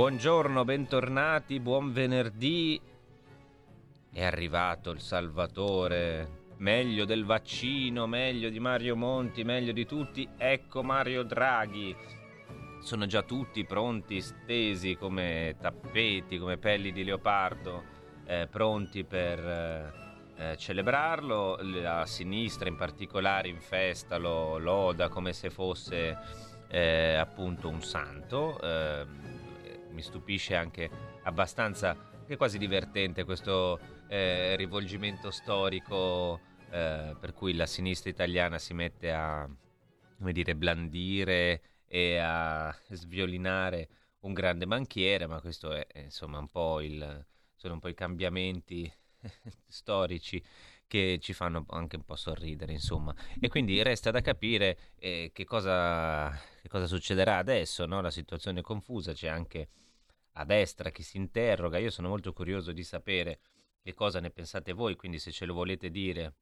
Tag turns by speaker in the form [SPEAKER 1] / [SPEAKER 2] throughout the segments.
[SPEAKER 1] Buongiorno, bentornati, buon venerdì. È arrivato il Salvatore, meglio del vaccino, meglio di Mario Monti, meglio di tutti. Ecco Mario Draghi. Sono già tutti pronti, stesi come tappeti, come pelli di leopardo, eh, pronti per eh, eh celebrarlo. La sinistra in particolare in festa lo loda come se fosse eh, appunto un santo ehm, mi stupisce anche abbastanza, che quasi divertente questo eh, rivolgimento storico eh, per cui la sinistra italiana si mette a, come dire, blandire e a sviolinare un grande banchiere, ma questo è insomma un po' il, sono un po' i cambiamenti storici che ci fanno anche un po' sorridere, insomma. E quindi resta da capire eh, che, cosa, che, cosa, succederà adesso, no? La situazione è confusa, c'è anche a destra chi si interroga. Io sono molto curioso di sapere che cosa ne pensate voi, quindi se ce lo volete dire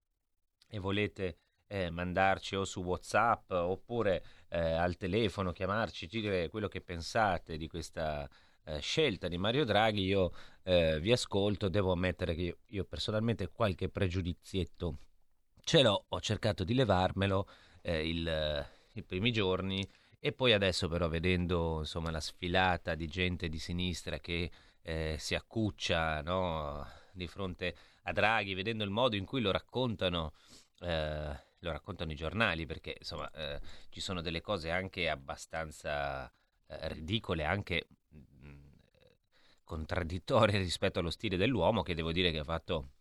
[SPEAKER 1] e volete eh, mandarci o su WhatsApp oppure eh, al telefono, chiamarci, dire quello che pensate di questa eh, scelta di Mario Draghi, io eh, vi ascolto, devo ammettere che io, io, personalmente qualche pregiudizietto ce l'ho, ho cercato di levarmelo eh, il, i primi giorni e poi adesso però vedendo insomma, la sfilata di gente di sinistra che eh, si accuccia no, di fronte a Draghi, vedendo il modo in cui lo raccontano, eh, lo raccontano i giornali, perché insomma eh, ci sono delle cose anche abbastanza eh, ridicole, anche contraddittorie rispetto allo stile dell'uomo che devo dire che ha fatto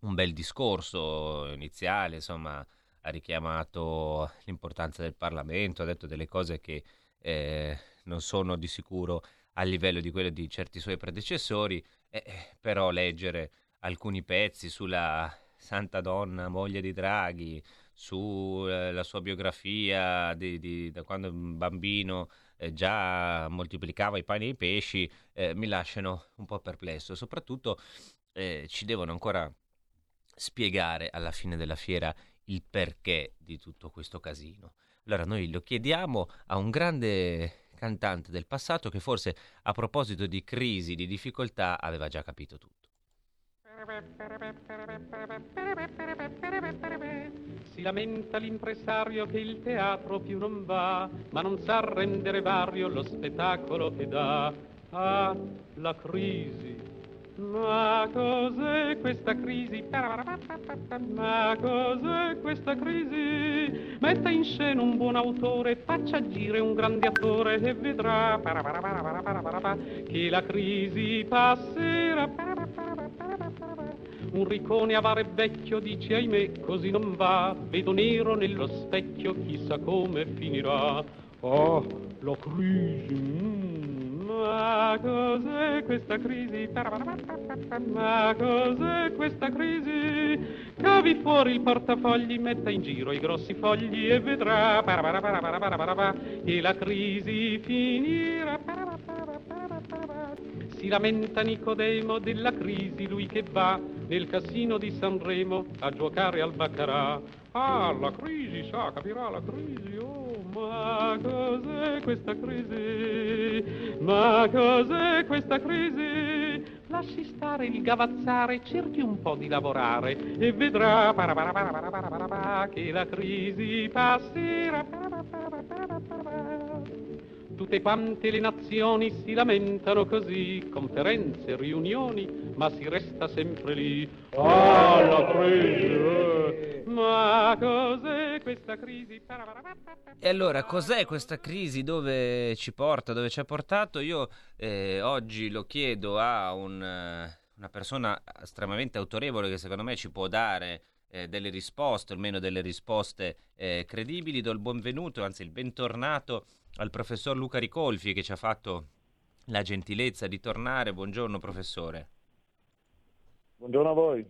[SPEAKER 1] un bel discorso iniziale, insomma, ha richiamato l'importanza del Parlamento, ha detto delle cose che eh, non sono di sicuro a livello di quelle di certi suoi predecessori, eh, però leggere alcuni pezzi sulla Santa Donna, moglie di Draghi, sulla eh, sua biografia di, di, da quando un bambino eh, già moltiplicava i pani e i pesci, eh, mi lasciano un po' perplesso. Soprattutto eh, ci devono ancora spiegare alla fine della fiera il perché di tutto questo casino. Allora noi lo chiediamo a un grande cantante del passato che forse a proposito di crisi, di difficoltà, aveva già capito tutto.
[SPEAKER 2] Si lamenta l'impresario che il teatro più non va, ma non sa rendere vario lo spettacolo che dà. Ah, la crisi. Ma cos'è questa crisi? Ma cos'è questa crisi? Metta in scena un buon autore, faccia agire un grande attore e vedrà che la crisi passerà un riccone avare vecchio dice ahimè così non va, vedo nero nello specchio, chissà come finirà. Ah, la crisi, mm, ma cos'è questa crisi? Ma cos'è questa crisi? Cavi fuori il portafogli, metta in giro i grossi fogli e vedrà che la crisi finirà. Si lamenta Nicodemo della crisi, lui che va nel casino di Sanremo a giocare al baccarà. Ah, la crisi, sa, capirà la crisi, ma cos'è questa crisi? Ma cos'è questa crisi? Lasci stare il gavazzare, cerchi un po' di lavorare e vedrà che la crisi passerà. Tutte quante le nazioni si lamentano così, conferenze, riunioni, ma si resta sempre lì. Ah, la crisi! Ma cos'è questa crisi?
[SPEAKER 1] E allora, cos'è questa crisi? Dove ci porta? Dove ci ha portato? Io eh, oggi lo chiedo a un, eh, una persona estremamente autorevole che secondo me ci può dare eh, delle risposte, almeno delle risposte eh, credibili. Do il benvenuto, anzi il bentornato al professor Luca Ricolfi che ci ha fatto la gentilezza di tornare. Buongiorno professore.
[SPEAKER 3] Buongiorno a voi.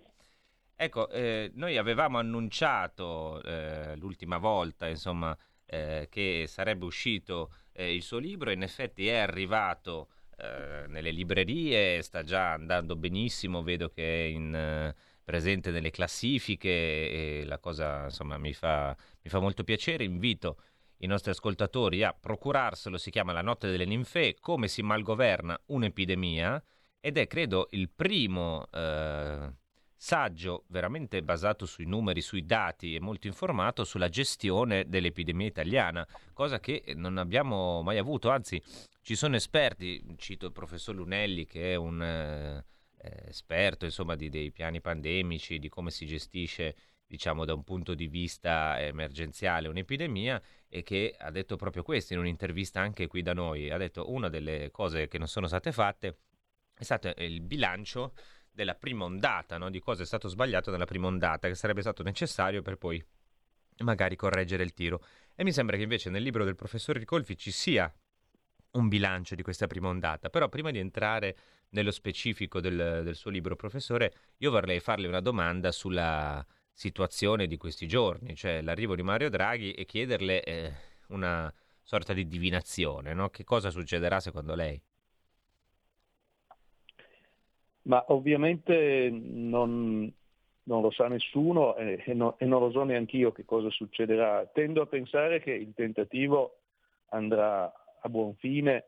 [SPEAKER 1] Ecco, eh, noi avevamo annunciato eh, l'ultima volta, insomma, eh, che sarebbe uscito eh, il suo libro, in effetti è arrivato eh, nelle librerie, sta già andando benissimo, vedo che è in, eh, presente nelle classifiche e la cosa insomma mi fa, mi fa molto piacere, invito i nostri ascoltatori a procurarselo, si chiama La notte delle ninfee, come si malgoverna un'epidemia ed è credo il primo eh, saggio veramente basato sui numeri, sui dati e molto informato sulla gestione dell'epidemia italiana, cosa che non abbiamo mai avuto, anzi ci sono esperti, cito il professor Lunelli che è un eh, esperto insomma, di, dei piani pandemici, di come si gestisce diciamo da un punto di vista emergenziale un'epidemia e che ha detto proprio questo in un'intervista anche qui da noi. Ha detto una delle cose che non sono state fatte è stato il bilancio della prima ondata, no? di cosa è stato sbagliato nella prima ondata, che sarebbe stato necessario per poi magari correggere il tiro. E mi sembra che invece nel libro del professor Ricolfi ci sia un bilancio di questa prima ondata. Però prima di entrare nello specifico del, del suo libro, professore, io vorrei farle una domanda sulla situazione di questi giorni, cioè l'arrivo di Mario Draghi e chiederle eh, una sorta di divinazione, no? Che cosa succederà secondo lei?
[SPEAKER 3] Ma ovviamente non, non lo sa nessuno e, e, no, e non lo so neanche io che cosa succederà. Tendo a pensare che il tentativo andrà a buon fine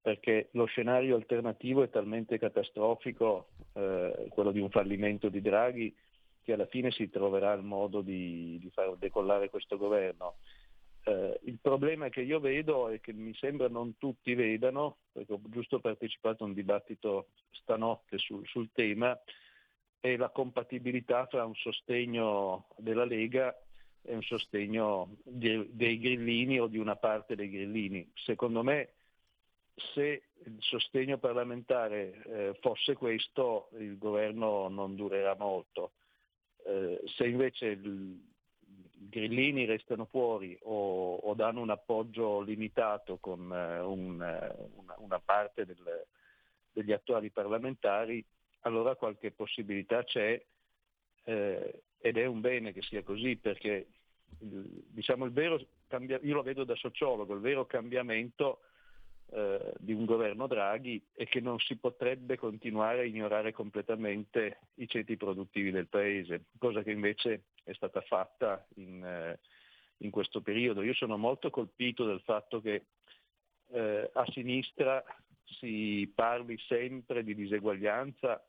[SPEAKER 3] perché lo scenario alternativo è talmente catastrofico, eh, quello di un fallimento di Draghi, che alla fine si troverà il modo di, di far decollare questo governo. Eh, il problema che io vedo e che mi sembra non tutti vedano, perché ho giusto partecipato a un dibattito stanotte sul, sul tema, è la compatibilità tra un sostegno della Lega e un sostegno di, dei grillini o di una parte dei grillini. Secondo me se il sostegno parlamentare eh, fosse questo il governo non durerà molto. Eh, se invece i grillini restano fuori o, o, danno un appoggio limitato con eh, un, eh, una, una, parte del, degli attuali parlamentari, allora qualche possibilità c'è eh, ed è un bene che sia così perché diciamo il vero cambia, io lo vedo da sociologo, il vero cambiamento eh, di un governo Draghi e che non si potrebbe continuare a ignorare completamente i ceti produttivi del Paese, cosa che invece è stata fatta in, eh, in questo periodo. Io sono molto colpito del fatto che eh, a sinistra si parli sempre di diseguaglianza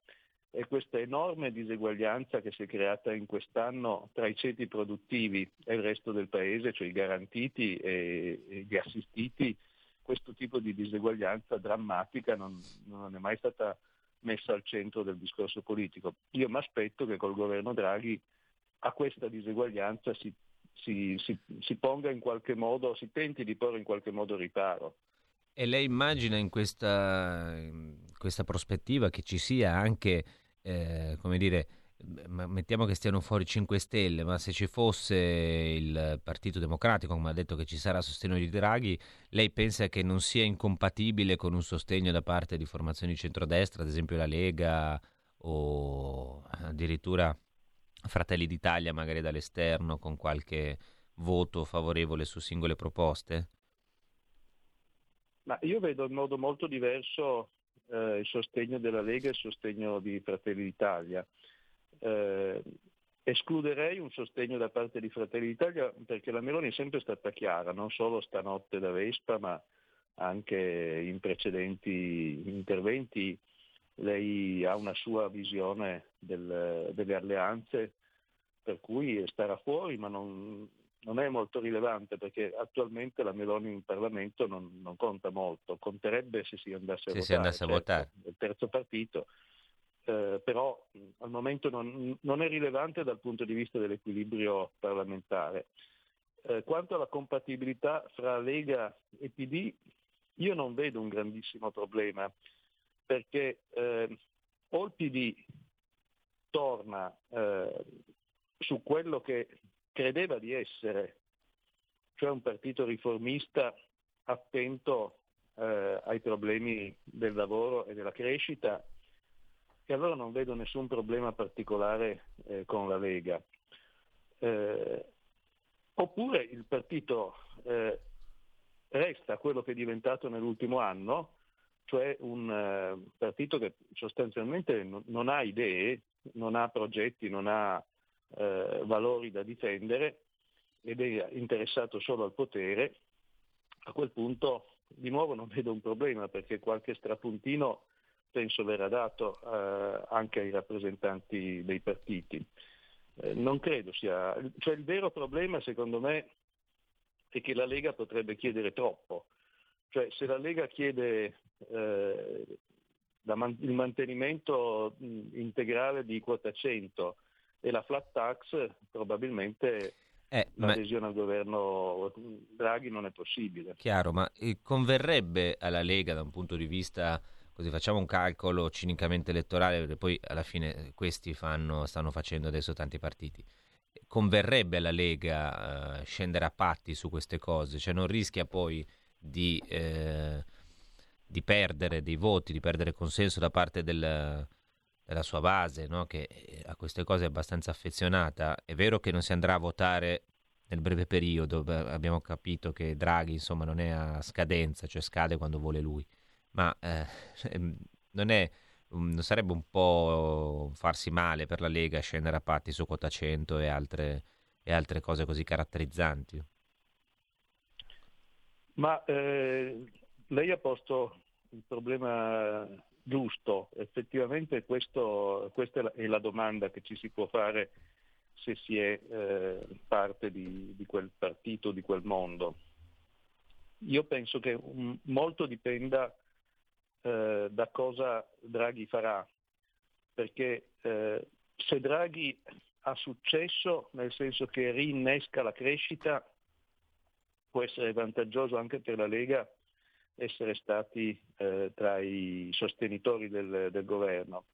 [SPEAKER 3] e questa enorme diseguaglianza che si è creata in quest'anno tra i ceti produttivi e il resto del paese, cioè i garantiti e, e gli assistiti, questo tipo di diseguaglianza drammatica non, non è mai stata messa al centro del discorso politico. Io mi aspetto che col governo Draghi a questa diseguaglianza si, si, si, si, ponga in qualche modo, si tenti di porre in qualche modo riparo.
[SPEAKER 1] E lei immagina in questa, in questa prospettiva che ci sia anche, eh, come dire, mettiamo che stiano fuori 5 Stelle, ma se ci fosse il Partito Democratico, come ha detto che ci sarà sostegno di Draghi, lei pensa che non sia incompatibile con un sostegno da parte di formazioni centrodestra, ad esempio la Lega o addirittura Fratelli d'Italia, magari dall'esterno, con qualche voto favorevole su singole proposte?
[SPEAKER 3] Ma io vedo in modo molto diverso eh, il sostegno della Lega e il sostegno di Fratelli d'Italia. Eh, escluderei un sostegno da parte di Fratelli d'Italia perché la Meloni è sempre stata chiara, non solo stanotte da Vespa, ma anche in precedenti interventi. Lei ha una sua visione del, delle alleanze, per cui starà fuori, ma non, non, è molto rilevante perché attualmente la Meloni in Parlamento non, non conta molto, conterebbe se si andasse a
[SPEAKER 1] se
[SPEAKER 3] votare.
[SPEAKER 1] Si andasse a
[SPEAKER 3] certo,
[SPEAKER 1] votare.
[SPEAKER 3] Il terzo partito eh, però al momento non, non, è rilevante dal punto di vista dell'equilibrio parlamentare. Eh, quanto alla compatibilità fra Lega e PD, io non vedo un grandissimo problema, perché eh, o il PD torna eh, su quello che credeva di essere, cioè un partito riformista attento eh, ai problemi del lavoro e della crescita, e allora non vedo nessun problema particolare eh, con la Lega. Eh, oppure il partito eh, resta quello che è diventato nell'ultimo anno, cioè un uh, partito che sostanzialmente non, non, ha idee, non ha progetti, non ha uh, valori da difendere ed è interessato solo al potere, a quel punto di nuovo non vedo un problema perché qualche strapuntino penso verrà dato uh, anche ai rappresentanti dei partiti. non credo sia, cioè il vero problema secondo me è che la Lega potrebbe chiedere troppo. Cioè se la Lega chiede eh, man- il mantenimento integrale di quota 100 e la flat tax, probabilmente eh, l'adesione ma... al governo Draghi non è possibile.
[SPEAKER 1] Chiaro, ma eh, converrebbe alla Lega da un punto di vista, così facciamo un calcolo cinicamente elettorale, perché poi alla fine questi fanno, stanno facendo adesso tanti partiti converrebbe alla Lega eh, scendere a patti su queste cose, cioè non rischia poi di, eh, di perdere dei voti, di perdere consenso da parte del, della sua base, no? che eh, a queste cose è abbastanza affezionata. È vero che non si andrà a votare nel breve periodo, abbiamo capito che Draghi insomma non è a scadenza, cioè scade quando vuole lui, ma eh, non è non sarebbe un po' farsi male per la Lega scendere a patti su quota 100 e altre, e altre cose così caratterizzanti?
[SPEAKER 3] Ma eh, lei ha posto il problema giusto, effettivamente questo, questa è la, è la, domanda che ci si può fare se si è eh, parte di, di, quel partito, di quel mondo. Io penso che un, molto dipenda eh, da cosa Draghi farà, perché eh, se Draghi ha successo, nel senso che rinnesca la crescita, può essere vantaggioso anche per la Lega essere stati eh, tra i sostenitori del, del, governo.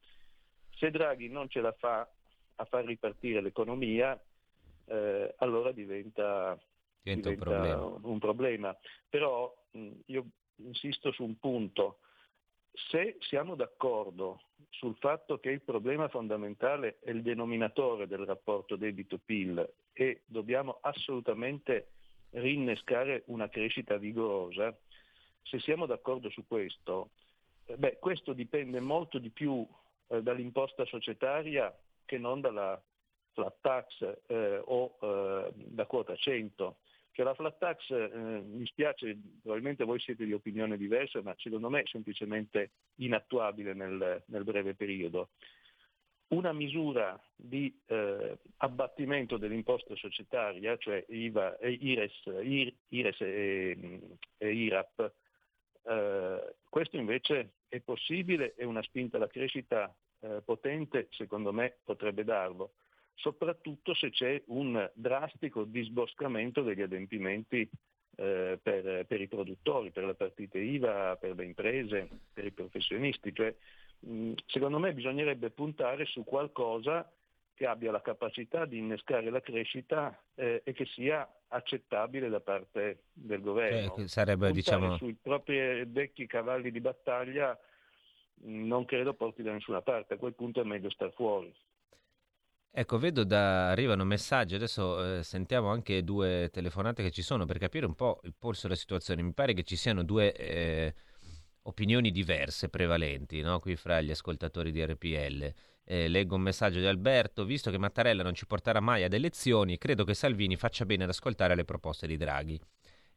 [SPEAKER 3] Se Draghi non ce la fa a far ripartire l'economia, eh, allora diventa, diventa, diventa un, problema. un, problema. Però mh, io insisto su un punto, se siamo d'accordo sul fatto che il problema fondamentale è il denominatore del rapporto debito-PIL e dobbiamo assolutamente rinnescare una crescita vigorosa, se siamo d'accordo su questo, eh, beh, questo dipende molto di più eh, dall'imposta societaria che non dalla flat tax eh, o eh, da quota 100. Cioè la flat tax, eh, mi spiace, probabilmente voi siete di opinione diversa, ma secondo me è semplicemente inattuabile nel, nel breve periodo. Una misura di eh, abbattimento dell'imposta societaria, cioè IVA, IRES, IR, IRES e, e IRAP, eh, questo invece è possibile e una spinta alla crescita eh, potente secondo me potrebbe darlo soprattutto se c'è un drastico disboscamento degli adempimenti eh, per, per, i produttori, per le partite IVA, per le imprese, per i professionisti. Cioè, mh, secondo me bisognerebbe puntare su qualcosa che abbia la capacità di innescare la crescita eh, e che sia accettabile da parte del governo.
[SPEAKER 1] Eh, sarebbe, diciamo...
[SPEAKER 3] sui propri vecchi cavalli di battaglia non credo porti da nessuna parte, a quel punto è meglio star fuori.
[SPEAKER 1] Ecco, vedo da arrivano messaggi, adesso eh, sentiamo anche due telefonate che ci sono per capire un po' il polso della situazione. Mi pare che ci siano due eh, opinioni diverse prevalenti no? qui fra gli ascoltatori di RPL. Eh, leggo un messaggio di Alberto, visto che Mattarella non ci porterà mai ad elezioni, credo che Salvini faccia bene ad ascoltare le proposte di Draghi.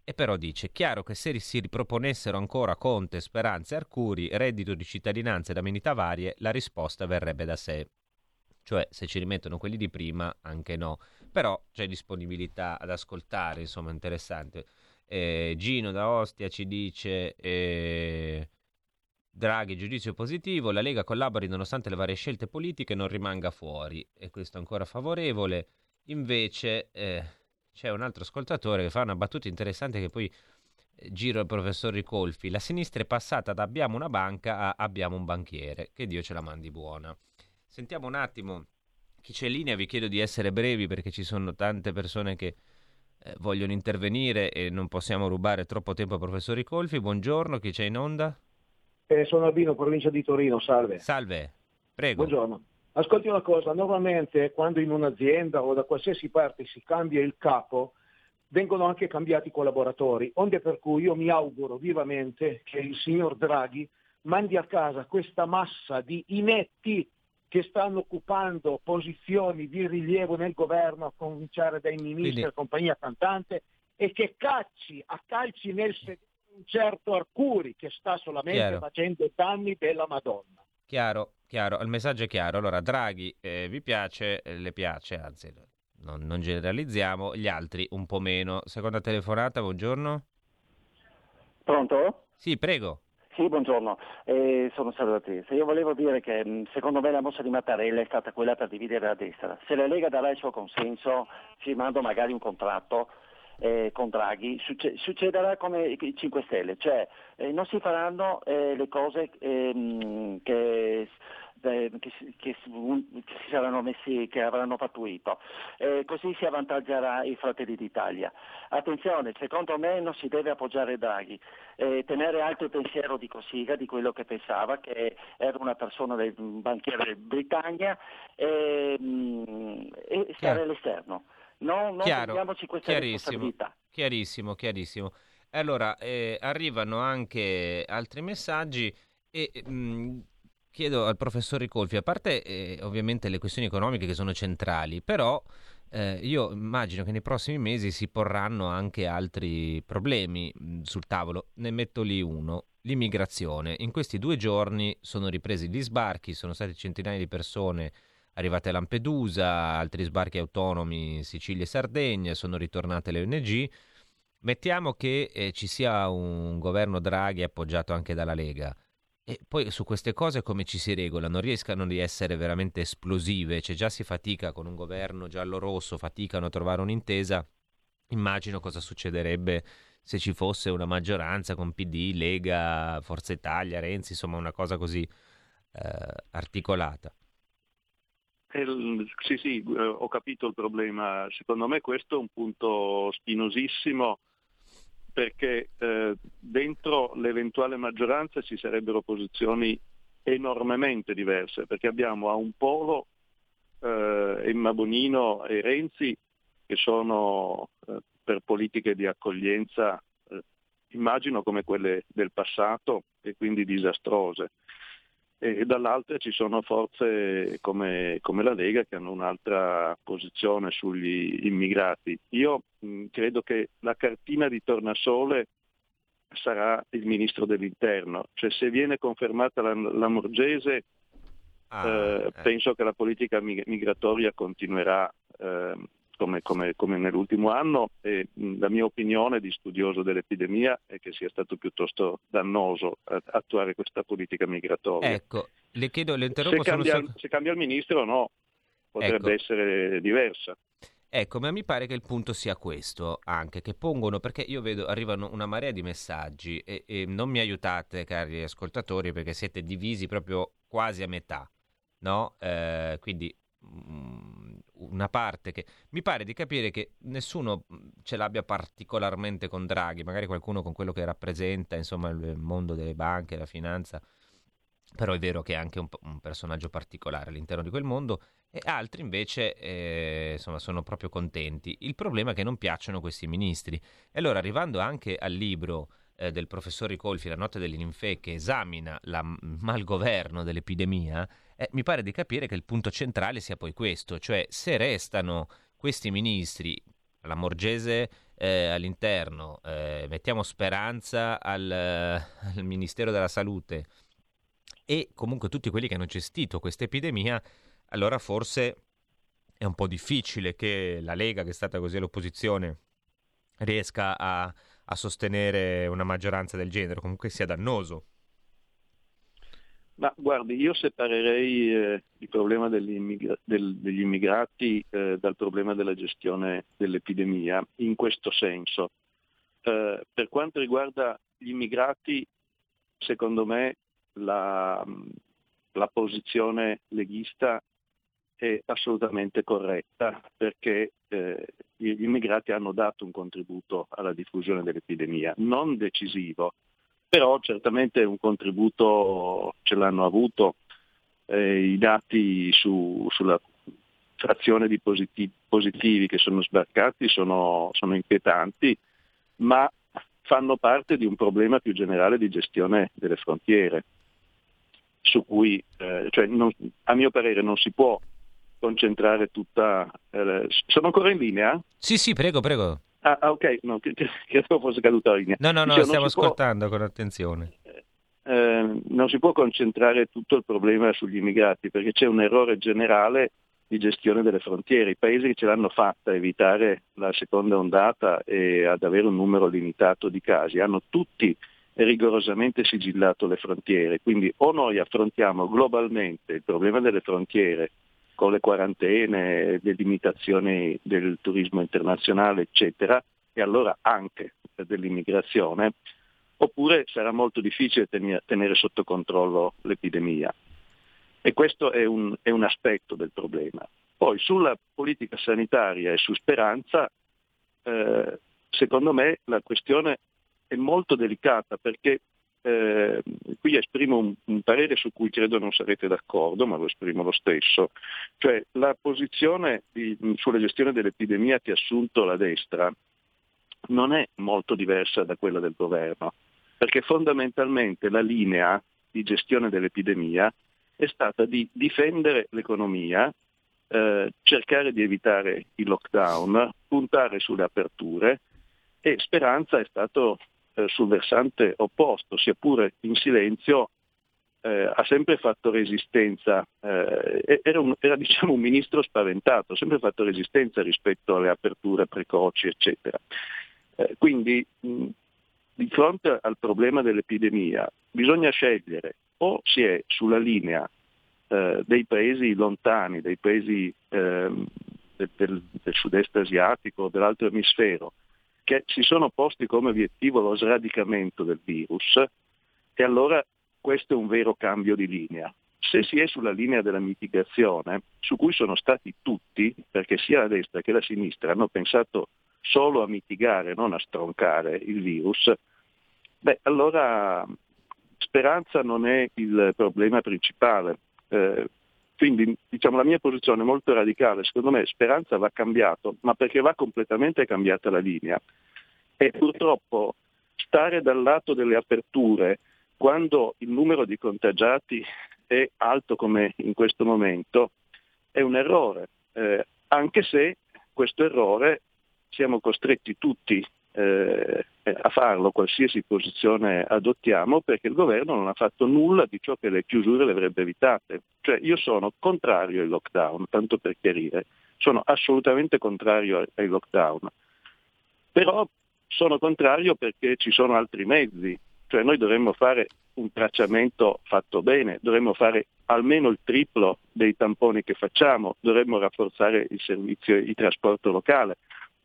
[SPEAKER 1] E però dice, chiaro che se si riproponessero ancora Conte, Speranza e Arcuri, reddito di cittadinanza ed amenità varie, la risposta verrebbe da sé. Cioè, se ci rimettono quelli di prima, anche no. Però c'è disponibilità ad ascoltare, insomma, interessante. Eh, Gino da Ostia ci dice... Eh, Draghi, giudizio positivo, la Lega collabori nonostante le varie scelte politiche non rimanga fuori e questo è ancora favorevole. Invece eh, c'è un altro ascoltatore che fa una battuta interessante che poi eh, giro al professor Ricolfi. La sinistra è passata da abbiamo una banca a abbiamo un banchiere. Che Dio ce la mandi buona. Sentiamo un attimo chi c'è in linea, vi chiedo di essere brevi perché ci sono tante persone che eh, vogliono intervenire e non possiamo rubare troppo tempo ai professori Colfi. Buongiorno, chi c'è in onda?
[SPEAKER 4] Eh, sono Albino, provincia di Torino, salve.
[SPEAKER 1] Salve, Prego.
[SPEAKER 4] Buongiorno. Ascolti una cosa, normalmente quando in un'azienda o da qualsiasi parte si cambia il capo, vengono anche cambiati i collaboratori, onde per cui io mi auguro vivamente che il signor Draghi mandi a casa questa massa di inetti che stanno occupando posizioni di rilievo nel governo, a cominciare dai ministri Quindi... e compagnia cantante, e che cacci a calci nel sedere un certo Arcuri che sta solamente Chiaro. facendo danni della Madonna.
[SPEAKER 1] Chiaro, chiaro, il messaggio è chiaro. Allora, Draghi eh, vi piace, eh, le piace, anzi, non, non, generalizziamo, gli altri un po' meno. Seconda telefonata, buongiorno.
[SPEAKER 5] Pronto?
[SPEAKER 1] Sì, prego.
[SPEAKER 5] Sì, buongiorno, eh, sono Salvatore. Io volevo dire che mm, secondo me la mossa di Mattarella è stata quella per dividere la destra. Se la Lega darà il suo consenso, firmando magari un contratto eh, con Draghi, succe- succederà come i 5 Stelle, cioè eh, non si faranno eh, le cose ehm, che che, che, che, si saranno messi, che avranno pattuito. Eh, così si avvantaggerà i Fratelli d'Italia. Attenzione, secondo me non si deve appoggiare Draghi, eh, tenere alto il pensiero di Cossiga, di quello che pensava, che era una persona del banchiere di Britannia, e, mm, e stare all'esterno. Non, non prendiamoci questa responsabilità.
[SPEAKER 1] Chiarissimo, chiarissimo. Allora, eh, arrivano anche altri messaggi e mh, mm, chiedo al professor Ricolfi, a parte eh, ovviamente le questioni economiche che sono centrali, però eh, io immagino che nei prossimi mesi si porranno anche altri problemi mh, sul tavolo. Ne metto lì uno, l'immigrazione. In questi due giorni sono ripresi gli sbarchi, sono stati centinaia di persone arrivate a Lampedusa, altri sbarchi autonomi in Sicilia e Sardegna, sono ritornate le ONG. Mettiamo che eh, ci sia un governo Draghi appoggiato anche dalla Lega. E poi su queste cose come ci si regola? Non riescano di essere veramente esplosive, cioè già si fatica con un governo giallo-rosso, faticano a trovare un'intesa. Immagino cosa succederebbe se ci fosse una maggioranza con PD, Lega, Forza Italia, Renzi, insomma una cosa così eh, articolata.
[SPEAKER 3] Eh, sì, sì, eh, ho capito il problema. Secondo me questo è un punto spinosissimo perché eh, dentro l'eventuale maggioranza ci sarebbero posizioni enormemente diverse, perché abbiamo a un polo eh, Emma Bonino e Renzi che sono eh, per politiche di accoglienza, eh, immagino come quelle del passato e quindi disastrose e dall'altra ci sono forze come, come, la Lega che hanno un'altra posizione sugli immigrati. Io mh, credo che la cartina di tornasole sarà il ministro dell'interno, cioè se viene confermata la, la Morgese ah, eh, eh. penso che la politica migratoria continuerà eh, come, come, come nell'ultimo anno e la mia opinione di studioso dell'epidemia è che sia stato piuttosto dannoso attuare questa politica migratoria.
[SPEAKER 1] Ecco, le chiedo, le
[SPEAKER 3] interrompo se cambia, solo... se cambia il ministro no, potrebbe ecco. essere diversa.
[SPEAKER 1] Ecco, ma mi pare che il punto sia questo anche, che pongono, perché io vedo, arrivano una marea di messaggi e, e non mi aiutate, cari ascoltatori, perché siete divisi proprio quasi a metà, no? Eh, quindi una parte che mi pare di capire che nessuno mm, ce l'abbia particolarmente con Draghi, magari qualcuno con quello che rappresenta, insomma, il mondo delle banche, la finanza, però è vero che è anche un, un personaggio particolare all'interno di quel mondo e altri invece eh, insomma, sono proprio contenti. Il problema è che non piacciono questi ministri. E allora arrivando anche al libro eh, del professor Ricolfi, La notte delle ninfee, che esamina il malgoverno dell'epidemia, eh, mi pare di capire che il punto centrale sia poi questo, cioè se restano questi ministri, la Morgese eh, all'interno, eh, mettiamo speranza al, al Ministero della Salute e comunque tutti quelli che hanno gestito questa epidemia, allora forse è un po' difficile che la Lega, che è stata così all'opposizione, riesca a, a sostenere una maggioranza del genere, comunque sia dannoso.
[SPEAKER 3] Ma guardi, io separerei eh, il problema degli, del, degli immigrati eh, dal problema della gestione dell'epidemia in questo senso. Eh, per quanto riguarda gli immigrati, secondo me la, la posizione leghista è assolutamente corretta perché eh, gli immigrati hanno dato un contributo alla diffusione dell'epidemia, non decisivo, però certamente un contributo ce l'hanno avuto eh, i dati su, sulla frazione di positivi, positivi che sono sbarcati sono, sono, inquietanti, ma fanno parte di un problema più generale di gestione delle frontiere, su cui, eh, cioè non, a mio parere, non si può concentrare tutta... Eh, sono ancora in linea?
[SPEAKER 1] Sì, sì, prego, prego.
[SPEAKER 3] Ah, ah ok, no, credo fosse caduta la linea.
[SPEAKER 1] No, no, no, Dicevo, stiamo ascoltando può... con attenzione.
[SPEAKER 3] Eh, non si può concentrare tutto il problema sugli immigrati perché c'è un errore generale di gestione delle frontiere. I paesi che ce l'hanno fatta a evitare la seconda ondata e ad avere un numero limitato di casi hanno tutti rigorosamente sigillato le frontiere. Quindi o noi affrontiamo globalmente il problema delle frontiere con le quarantene, le limitazioni del turismo internazionale, eccetera, e allora anche dell'immigrazione, oppure sarà molto difficile tenere sotto controllo l'epidemia. E questo è un, è un aspetto del problema. Poi sulla politica sanitaria e su speranza, eh, secondo me la questione è molto delicata perché eh, qui esprimo un, un, parere su cui credo non sarete d'accordo, ma lo esprimo lo stesso. Cioè la posizione di, sulla gestione dell'epidemia che ha assunto la destra non è molto diversa da quella del governo perché fondamentalmente la linea di gestione dell'epidemia è stata di difendere l'economia, eh, cercare di evitare i lockdown, puntare sulle aperture e Speranza è stato eh, sul versante opposto, sia pure in silenzio, eh, ha sempre fatto resistenza, eh, era, un, era diciamo, un, ministro spaventato, ha sempre fatto resistenza rispetto alle aperture precoci, eccetera. Eh, quindi mh, di fronte al problema dell'epidemia bisogna scegliere o si è sulla linea eh, dei paesi lontani, dei paesi eh, del, del, sud-est asiatico, dell'altro emisfero, che si sono posti come obiettivo lo sradicamento del virus, e allora questo è un vero cambio di linea. Se si è sulla linea della mitigazione, su cui sono stati tutti, perché sia la destra che la sinistra hanno pensato solo a mitigare, non a stroncare il virus, beh, allora speranza non è il problema principale. Eh, quindi diciamo, la mia posizione è molto radicale, secondo me speranza va cambiato, ma perché va completamente cambiata la linea. E purtroppo stare dal lato delle aperture quando il numero di contagiati è alto come in questo momento è un errore, eh, anche se questo errore siamo costretti tutti eh, a farlo, qualsiasi posizione adottiamo, perché il governo non ha fatto nulla di ciò che le chiusure le avrebbe evitate. Cioè io sono contrario ai lockdown, tanto per chiarire, sono assolutamente contrario ai lockdown, però sono contrario perché ci sono altri mezzi, cioè noi dovremmo fare un tracciamento fatto bene, dovremmo fare almeno il triplo dei tamponi che facciamo, dovremmo rafforzare il servizio di trasporto locale,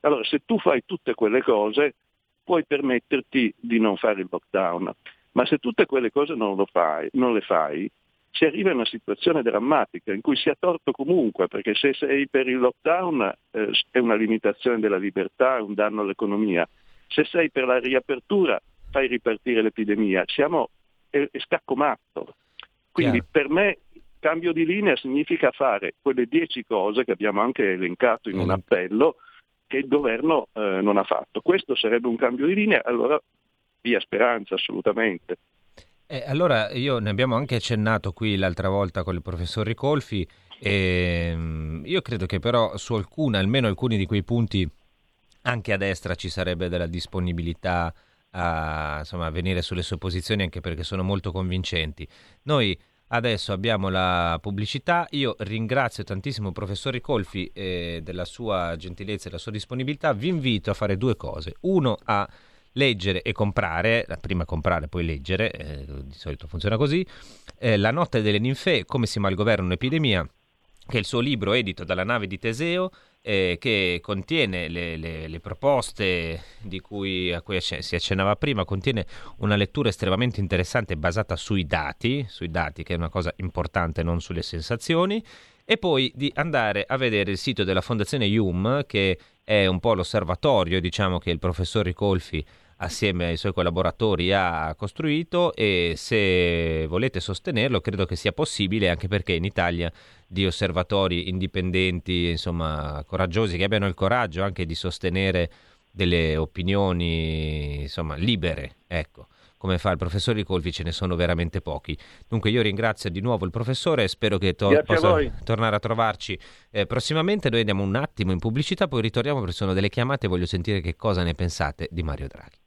[SPEAKER 3] allora, se tu fai tutte quelle cose, puoi permetterti di non fare il lockdown, ma se tutte quelle cose non, fai, non le fai, si arriva a una situazione drammatica in cui si è torto comunque, perché se sei per il lockdown eh, è una limitazione della libertà, è un danno all'economia. Se sei per la riapertura fai ripartire l'epidemia. Siamo è, è scacco matto. Quindi Chiaro. per me cambio di linea significa fare quelle dieci cose che abbiamo anche elencato in un appello che il governo eh, non ha fatto. Questo sarebbe un cambio di linea, allora via speranza assolutamente.
[SPEAKER 1] Eh, allora io ne abbiamo anche accennato qui l'altra volta con il professor Ricolfi e ehm, io credo che però su alcune, almeno alcuni di quei punti anche a destra ci sarebbe della disponibilità a, insomma, a venire sulle sue posizioni anche perché sono molto convincenti. Noi Adesso abbiamo la pubblicità. Io ringrazio tantissimo il professor Ricolfi eh, della sua gentilezza e della sua disponibilità. Vi invito a fare due cose. Uno, a leggere e comprare, prima comprare poi leggere, eh, di solito funziona così, eh, La notte delle ninfee, come si malgoverna un'epidemia, che è il suo libro edito dalla nave di Teseo, eh, che contiene le, le, le proposte cui, a cui si accennava prima, contiene una lettura estremamente interessante basata sui dati, sui dati che è una cosa importante, non sulle sensazioni, e poi di andare a vedere il sito della Fondazione IUM, che è un po' l'osservatorio diciamo, che il professor Ricolfi assieme ai suoi collaboratori ha costruito e se volete sostenerlo credo che sia possibile anche perché in Italia di osservatori indipendenti, insomma, coraggiosi che abbiano il coraggio anche di sostenere delle opinioni, insomma, libere, ecco come fa il professor Ricolfi, ce ne sono veramente pochi. Dunque io ringrazio di nuovo il professore e spero che to- possa tornare a trovarci eh, prossimamente. Noi andiamo un attimo in pubblicità, poi ritorniamo perché sono delle chiamate e voglio sentire che cosa ne pensate di Mario Draghi.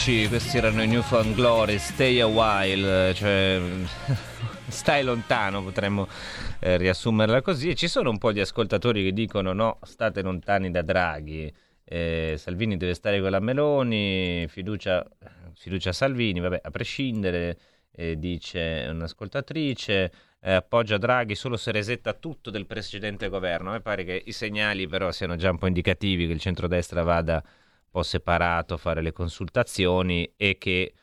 [SPEAKER 1] Eccoci, questi erano i Newfound Glory, Stay a While, cioè stai lontano, potremmo eh, riassumerla così. Ci sono un po' di ascoltatori che dicono no, state lontani da Draghi, eh, Salvini deve stare con la Meloni, fiducia, fiducia a Salvini, vabbè, a prescindere, eh, dice un'ascoltatrice. Eh, appoggia Draghi solo se resetta tutto del precedente governo. A me pare che i segnali però siano già un po' indicativi che il centrodestra vada po' separato, fare le consultazioni e che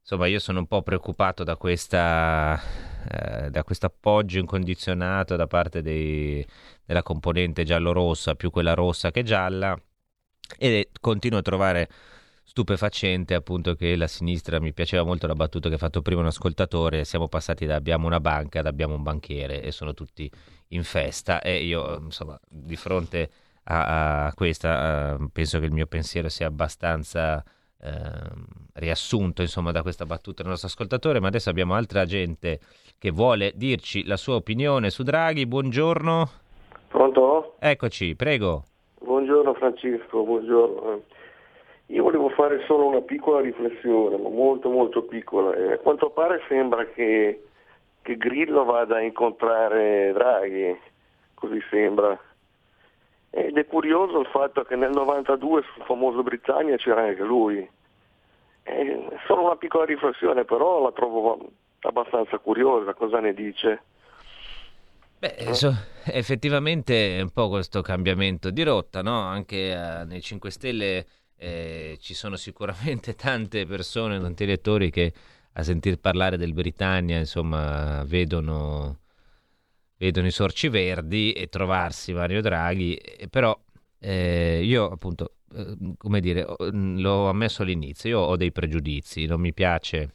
[SPEAKER 1] insomma io sono un po' preoccupato da questa eh, da questo appoggio incondizionato da parte dei, della componente giallo-rossa più quella rossa che gialla e continuo a trovare stupefacente appunto che la sinistra mi piaceva molto la battuta che ha fatto prima un ascoltatore siamo passati da abbiamo una banca ad abbiamo un banchiere e sono tutti in festa e io insomma di fronte a, a questa. Uh, penso che il mio pensiero sia abbastanza uh, riassunto insomma, da questa battuta del nostro ascoltatore, ma adesso abbiamo altra gente che vuole dirci la sua opinione su Draghi. Buongiorno.
[SPEAKER 6] Pronto?
[SPEAKER 1] Eccoci, prego.
[SPEAKER 6] Buongiorno Francesco, buongiorno. Io volevo fare solo una piccola riflessione, ma molto molto piccola. Eh, a quanto pare sembra che, che Grillo vada a incontrare Draghi, così sembra. Ed è curioso il fatto che nel 92 sul famoso Britannia c'era anche lui. È solo una piccola riflessione, però la trovo abbastanza curiosa, cosa ne dice?
[SPEAKER 1] Beh, eh? so, effettivamente è un po' questo cambiamento di rotta, no? Anche uh, nei 5 Stelle eh, ci sono sicuramente tante persone, tanti elettori che a sentir parlare del Britannia, insomma, vedono vedono i sorci verdi e trovarsi Mario Draghi, però eh, io appunto, eh, come dire, l'ho ammesso all'inizio, io ho dei pregiudizi, non mi piace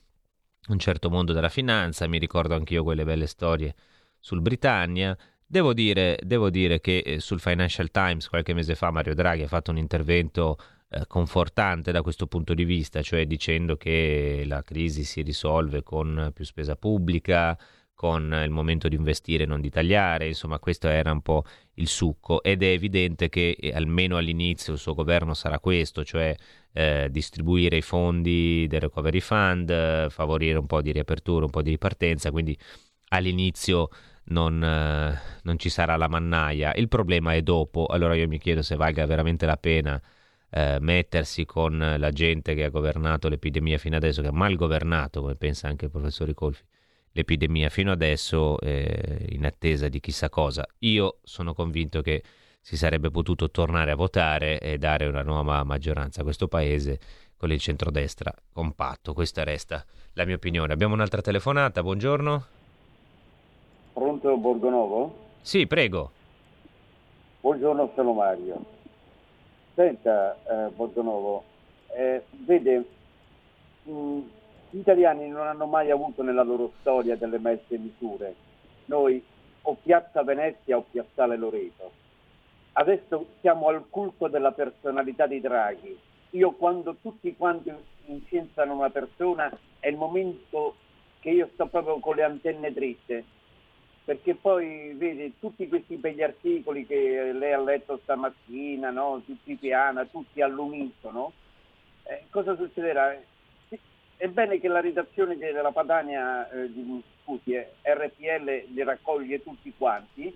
[SPEAKER 1] un certo mondo della finanza, mi ricordo anch'io quelle belle storie sul Britannia. Devo dire, devo dire che eh, sul Financial Times qualche mese fa Mario Draghi ha fatto un intervento eh, confortante da questo punto di vista, cioè dicendo che la crisi si risolve con più spesa pubblica, con il momento di investire e non di tagliare, insomma questo era un po' il succo. Ed è evidente che eh, almeno all'inizio il suo governo sarà questo, cioè eh, distribuire i fondi del recovery fund, favorire un po' di riapertura, un po' di ripartenza, quindi all'inizio non, eh, non, ci sarà la mannaia. Il problema è dopo, allora io mi chiedo se valga veramente la pena eh, mettersi con la gente che ha governato l'epidemia fino adesso, che ha mal governato, come pensa anche il professor Ricolfi, l'epidemia fino adesso eh, in attesa di chissà cosa. Io sono convinto che si sarebbe potuto tornare a votare e dare una nuova maggioranza a questo paese con il centrodestra compatto. Questa resta la mia opinione. Abbiamo un'altra telefonata, buongiorno.
[SPEAKER 7] Pronto Borgonovo?
[SPEAKER 1] Sì, prego.
[SPEAKER 7] Buongiorno, sono Mario. Senta, eh, Borgonovo, eh, vede, mh, mm, gli italiani non hanno mai avuto nella loro storia delle messe misure. Noi o Piazza Venezia o Piazzale Loreto. Adesso siamo al culto della personalità di Draghi. Io quando tutti quanti incendiano una persona è il momento che io sto proprio con le antenne dritte perché poi vedi tutti questi begli articoli che lei ha letto stamattina, no? tutti piana, tutti all'unisono, eh, cosa succederà? È bene che la redazione della Padania eh, di scusi, eh, RPL li raccoglie tutti quanti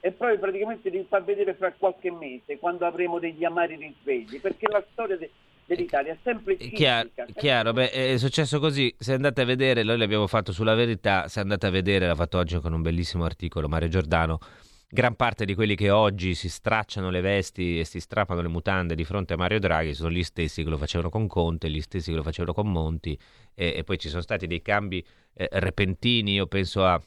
[SPEAKER 7] e poi praticamente li fa vedere fra qualche mese quando avremo degli amari risvegli, perché la storia de- dell'Italia è sempre ciclica.
[SPEAKER 1] Chiaro, chiaro beh, è successo così, se andate a vedere, noi l'abbiamo fatto sulla verità, se andate a vedere, l'ha fatto oggi con un bellissimo articolo Mario Giordano, gran parte di quelli che oggi si stracciano le vesti e si strappano le mutande di fronte a Mario Draghi sono gli stessi che lo facevano con Conte, gli stessi che lo facevano con Monti e, e poi ci sono stati dei cambi eh, repentini, io penso a,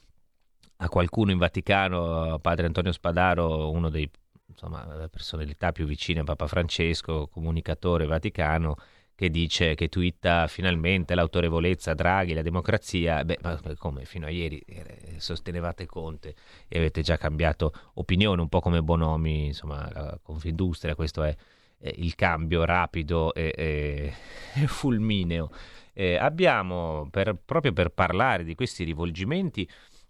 [SPEAKER 1] a qualcuno in Vaticano, padre Antonio Spadaro, uno dei insomma, personalità più vicine a Papa Francesco, comunicatore vaticano, che dice che twitta finalmente l'autorevolezza Draghi, la democrazia. Beh, ma come fino a ieri eh, sostenevate Conte e avete già cambiato opinione, un po' come Bonomi, insomma, Confindustria, questo è eh, il cambio rapido e, e fulmineo. Eh, abbiamo, per, proprio per parlare di questi rivolgimenti,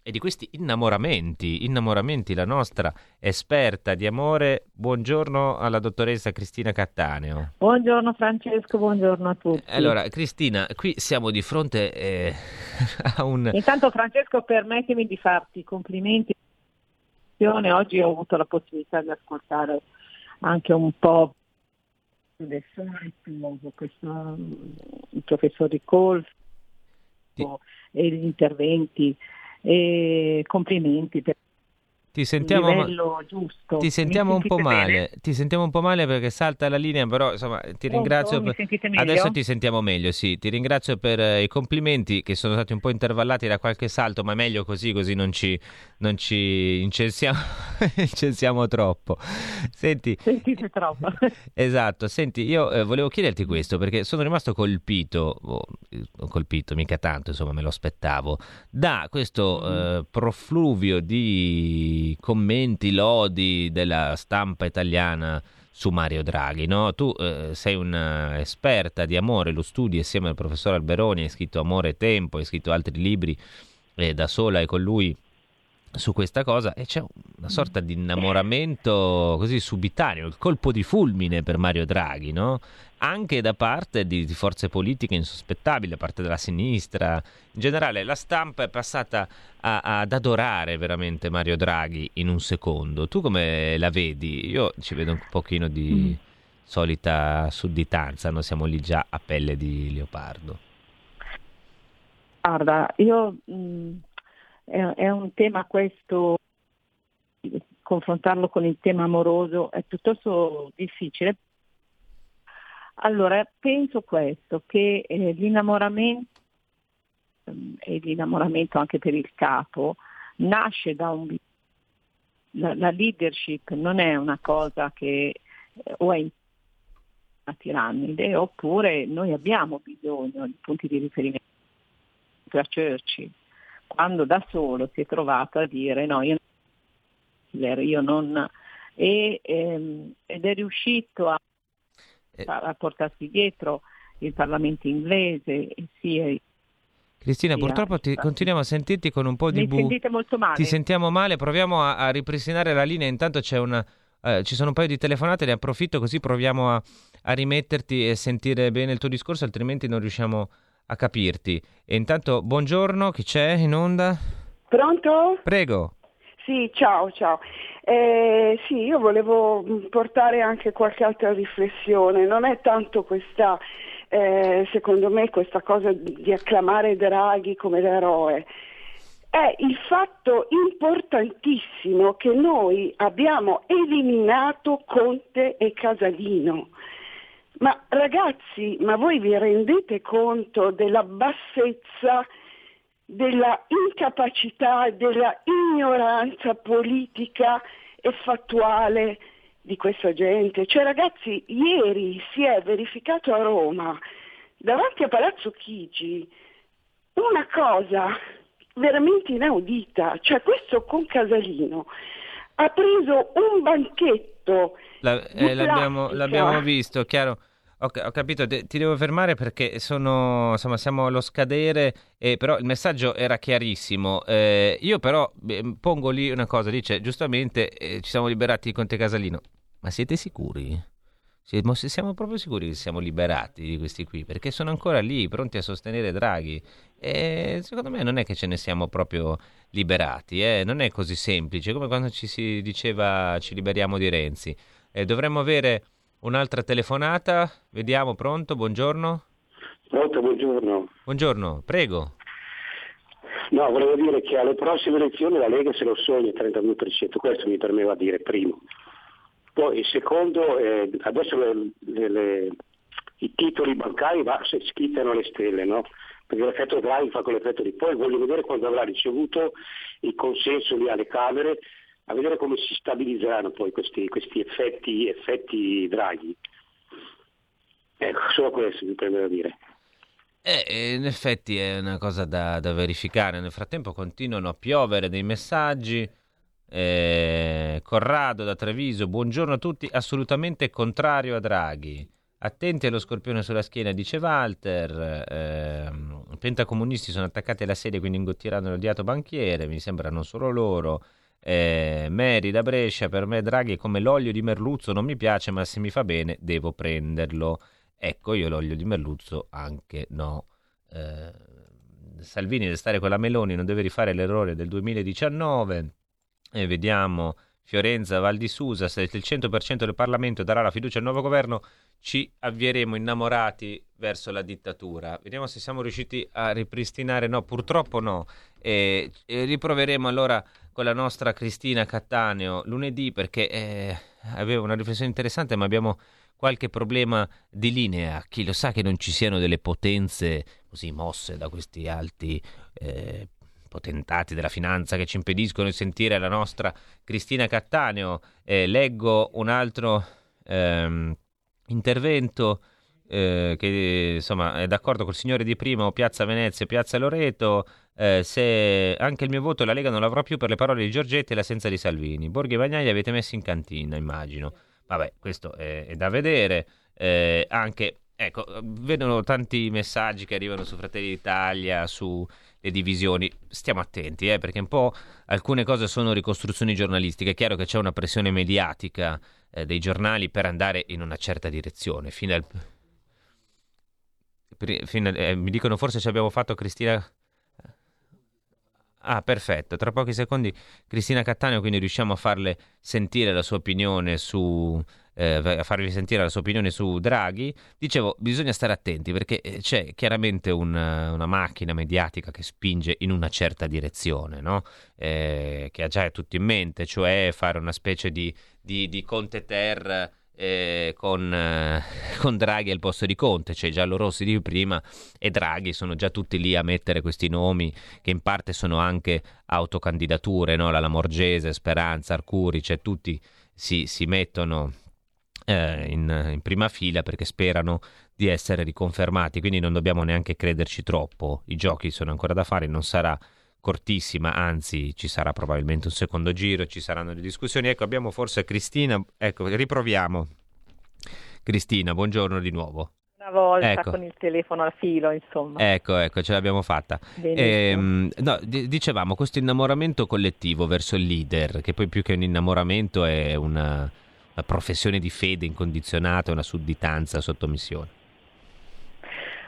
[SPEAKER 1] e di questi innamoramenti, innamoramenti, la nostra esperta di amore. Buongiorno alla dottoressa Cristina Cattaneo.
[SPEAKER 8] Buongiorno Francesco, buongiorno a tutti.
[SPEAKER 1] Allora, Cristina, qui siamo di fronte eh, a un...
[SPEAKER 8] Intanto Francesco, permettimi di farti i complimenti. Oggi ho avuto la possibilità di ascoltare anche un po' del solito, questo, il professor Ricolfi e gli interventi e complimenti per
[SPEAKER 1] ti sentiamo. Ti sentiamo un po' male, ti sentiamo un po' male perché salta la linea, però insomma ti ringrazio.
[SPEAKER 8] Per...
[SPEAKER 1] Adesso ti sentiamo meglio, sì. Ti ringrazio per eh, i complimenti che sono stati un po' intervallati da qualche salto, ma meglio così, così non ci, non ci incensiamo, incensiamo troppo. Senti,
[SPEAKER 8] Sentite troppo.
[SPEAKER 1] esatto, senti, io eh, volevo chiederti questo perché sono rimasto colpito, oh, colpito mica tanto, insomma me lo aspettavo, da questo mm. eh, profluvio di commenti, lodi della stampa italiana su Mario Draghi. No? Tu eh, sei un'esperta di amore, lo studi assieme al professor Alberoni, hai scritto Amore e Tempo, hai scritto altri libri eh, da sola e con lui su questa cosa e c'è una sorta di innamoramento così subitaneo, il colpo di fulmine per Mario Draghi, no? anche da parte di, di, forze politiche insospettabili, da parte della sinistra. In generale la stampa è passata a, ad adorare veramente Mario Draghi in un secondo. Tu come la vedi? Io ci vedo un pochino di mm. solita sudditanza, non siamo lì già a pelle di leopardo.
[SPEAKER 8] Guarda, io... Mh mm, è, è un tema questo, confrontarlo con il tema amoroso è piuttosto difficile. Allora, penso questo, che eh, l'innamoramento ehm, e l'innamoramento anche per il capo nasce da un la, la leadership non è una cosa che eh, o è una tirannide oppure noi abbiamo bisogno di punti di riferimento per Churchill quando da solo si è trovato a dire no, io, io non... E, ehm, ed è riuscito a, eh. a, portarsi dietro il Parlamento inglese, sia
[SPEAKER 1] Cristina, purtroppo ti, continuiamo a sentirti con un po' di
[SPEAKER 8] bu. sentite molto male.
[SPEAKER 1] Ti sentiamo male, proviamo a, a ripristinare la linea. Intanto una, eh, ci sono un paio di telefonate, ne approfitto così proviamo a, a, rimetterti e sentire bene il tuo discorso, altrimenti non riusciamo a capirti. E intanto, buongiorno, chi c'è in onda?
[SPEAKER 9] Pronto?
[SPEAKER 1] Prego.
[SPEAKER 9] Sì, ciao, ciao. Eh, sì, io volevo portare anche qualche altra riflessione. Non è tanto questa, eh, secondo me, questa cosa di acclamare Draghi come l'eroe. È il fatto importantissimo che noi abbiamo eliminato Conte e Casalino. Ma ragazzi, ma voi vi rendete conto della bassezza della incapacità, della ignoranza politica e fattuale di questa gente. Cioè ragazzi, ieri si è verificato a Roma, davanti a Palazzo Chigi, una cosa veramente inaudita, cioè questo con Casalino ha preso un banchetto.
[SPEAKER 1] La, eh, l'abbiamo, l'abbiamo visto, chiaro. Ho, ho capito, ti devo fermare perché sono, insomma, siamo allo scadere, eh, però il messaggio era chiarissimo. Eh, io però eh, pongo lì una cosa, dice giustamente eh, ci siamo liberati di Conte Casalino. Ma siete sicuri? Siamo, siamo proprio sicuri che siamo liberati di questi qui, perché sono ancora lì, pronti a sostenere Draghi. E secondo me non è che ce ne siamo proprio liberati, eh? non è così semplice, come quando ci si diceva ci liberiamo di Renzi. Eh, dovremmo avere Un'altra telefonata, vediamo, pronto, buongiorno.
[SPEAKER 10] Pronto, buongiorno.
[SPEAKER 1] Buongiorno, prego.
[SPEAKER 10] No, volevo dire che alle prossime elezioni la Lega se lo sogna il 32%, questo mi permetteva di dire, primo. Poi il secondo, eh, adesso le, le, le, i titoli bancari va, si schittano alle stelle, no? Perché l'effetto Draghi fa quell'effetto di poi voglio vedere quando avrà ricevuto il consenso lì alle Camere a vedere come si stabilizzeranno poi questi, questi effetti, effetti draghi. Ecco, solo questo mi prende da dire.
[SPEAKER 1] Eh, in effetti è una cosa da, da, verificare. Nel frattempo continuano a piovere dei messaggi. Eh, Corrado da Treviso, buongiorno a tutti, assolutamente contrario a Draghi. Attenti allo scorpione sulla schiena, dice Walter. Eh, pentacomunisti sono attaccati alla sedia, quindi ingottiranno l'odiato banchiere. Mi sembra non solo loro. Eh, Mary da Brescia, per me Draghi è come l'olio di merluzzo, non mi piace, ma se mi fa bene devo prenderlo. Ecco, io l'olio di merluzzo anche no. Eh, Salvini deve stare con la Meloni, non deve rifare l'errore del 2019. E vediamo Fiorenza, Val di Susa, se il 100% del Parlamento darà la fiducia al nuovo governo, ci avvieremo innamorati verso la dittatura. Vediamo se siamo riusciti a ripristinare. No, purtroppo no. E, e riproveremo allora con la nostra Cristina Cattaneo lunedì perché eh, aveva una riflessione interessante, ma abbiamo qualche problema di linea. Chi lo sa che non ci siano delle potenze così mosse da questi alti eh, potentati della finanza che ci impediscono di sentire la nostra Cristina Cattaneo. Eh, leggo un altro ehm, intervento. Eh, che insomma è d'accordo col signore di prima o Piazza Venezia o Piazza Loreto eh, se anche il mio voto la Lega non l'avrà più per le parole di Giorgetti e l'assenza di Salvini. Borghi e Bagnagli avete messo in cantina, immagino. Vabbè, questo è, è da vedere. Eh, anche, ecco, vedono tanti messaggi che arrivano su Fratelli d'Italia, su le divisioni. Stiamo attenti, eh, perché un po' alcune cose sono ricostruzioni giornalistiche. È chiaro che c'è una pressione mediatica eh, dei giornali per andare in una certa direzione. Fino al... Fino a... Eh, mi dicono forse ci abbiamo fatto Cristina Ah, perfetto. Tra pochi secondi Cristina Cattaneo, quindi riusciamo a farle sentire la sua opinione su eh, a farvi sentire la sua opinione su Draghi. Dicevo, bisogna stare attenti perché eh, c'è chiaramente un, una macchina mediatica che spinge in una certa direzione, no? eh, che ha già tutto in mente, cioè fare una specie di, di, di Conte Ter eh, con, eh, con, Draghi al posto di Conte, cioè giallorossi di prima e Draghi sono già tutti lì a mettere questi nomi che in parte sono anche autocandidature, no? la Lamorgese, Speranza, Arcuri, cioè tutti si, si mettono eh, in, in prima fila perché sperano di essere riconfermati, quindi non dobbiamo neanche crederci troppo, i giochi sono ancora da fare, non sarà cortissima, anzi ci sarà probabilmente un secondo giro, ci saranno le discussioni. Ecco, abbiamo forse Cristina, ecco, riproviamo. Cristina, buongiorno di nuovo.
[SPEAKER 8] Una volta ecco. con il telefono al filo, insomma.
[SPEAKER 1] Ecco, ecco, ce l'abbiamo fatta. Ehm, no, d- dicevamo, questo innamoramento collettivo verso il leader, che poi più che un innamoramento è una, una professione di fede incondizionata, una sudditanza, sottomissione.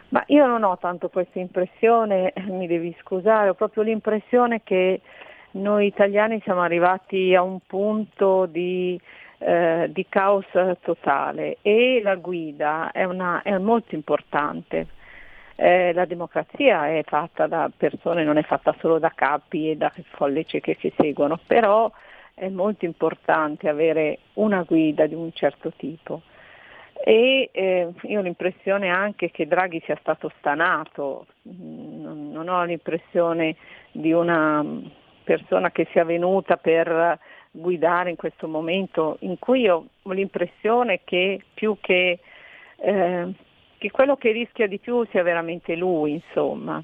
[SPEAKER 8] Ma io non ho tanto questa impressione, mi devi scusare, ho proprio l'impressione che noi italiani siamo arrivati a un punto di, eh, di caos totale e la guida è, una, è molto importante. Eh, la democrazia è fatta da persone, non è fatta solo da capi e da folle cieche che seguono, però è molto importante avere una guida di un certo tipo. E eh, io ho l'impressione anche che Draghi sia stato stanato, non, non ho l'impressione di una persona che sia venuta per guidare in questo momento in cui ho l'impressione che più che, eh, che quello che rischia di più sia veramente lui, insomma.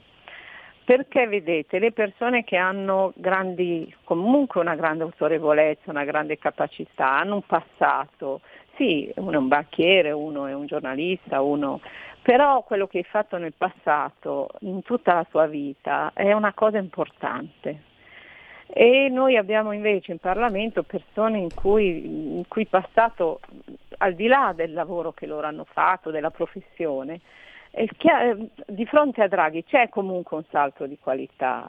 [SPEAKER 8] Perché vedete, le persone che hanno grandi, comunque una grande autorevolezza, una grande capacità, hanno un passato, sì, uno è un banchiere, uno è un giornalista, uno... però quello che hai fatto nel passato, in tutta la tua vita, è una cosa importante. E noi abbiamo invece in Parlamento persone in cui, in cui passato, al di là del lavoro che loro hanno fatto, della professione, di fronte a Draghi c'è comunque un salto di qualità,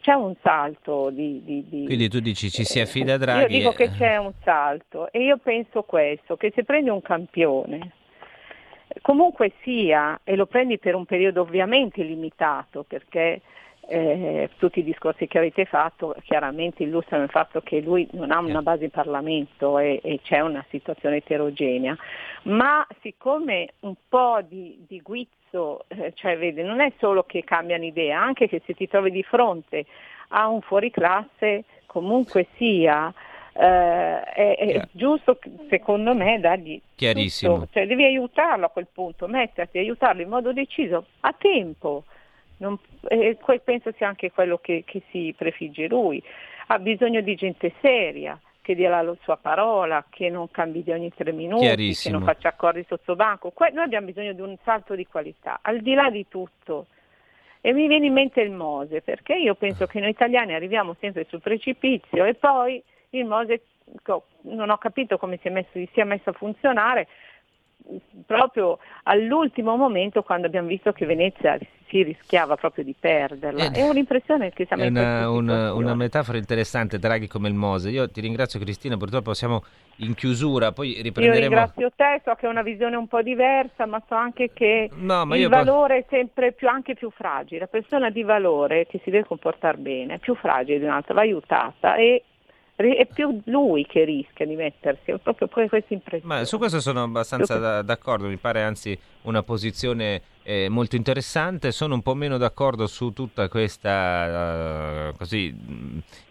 [SPEAKER 8] c'è un salto di, di, di,
[SPEAKER 1] Quindi tu dici ci si affida a Draghi?
[SPEAKER 8] Io dico che c'è un salto e io penso questo, che se prendi un campione, comunque sia, e lo prendi per un periodo ovviamente limitato, perché eh, tutti i discorsi che avete fatto chiaramente illustrano il fatto che lui non ha una base in Parlamento e, e c'è una situazione eterogenea, ma siccome un po' di, di guizzo, eh, cioè vede, non è solo che cambiano idea, anche che se ti trovi di fronte a un fuoriclasse comunque sia eh, è, è giusto secondo me dargli
[SPEAKER 1] Chiarissimo.
[SPEAKER 8] Tutto. Cioè, devi aiutarlo a quel punto, metterti, aiutarlo in modo deciso, a tempo. Non, eh, penso sia anche quello che, che, si prefigge lui. Ha bisogno di gente seria, che dia la sua parola, che non cambi di ogni tre minuti, che non faccia accordi sotto banco. Que- noi abbiamo bisogno di un salto di qualità, al di là di tutto. E mi viene in mente il Mose, perché io penso che noi italiani arriviamo sempre sul precipizio e poi il Mose non ho capito come si è messo, sia messo a funzionare, proprio all'ultimo momento quando abbiamo visto che Venezia si rischiava proprio di perderla. È un'impressione che siamo
[SPEAKER 1] è
[SPEAKER 8] in
[SPEAKER 1] una, una, una, metafora interessante, Draghi come il Mose. Io ti ringrazio Cristina, purtroppo siamo in chiusura, poi riprenderemo...
[SPEAKER 8] Io ringrazio te, so che è una visione un po' diversa, ma so anche che
[SPEAKER 1] no,
[SPEAKER 8] il valore è sempre più, anche più fragile. La persona di valore che si deve comportare bene è più fragile di un'altra, va aiutata e è più lui che rischia di mettersi, è proprio questa impressione.
[SPEAKER 1] Ma su questo sono abbastanza d'accordo, mi pare anzi una posizione eh, molto interessante. Sono un po' meno d'accordo su tutta questa, uh, così,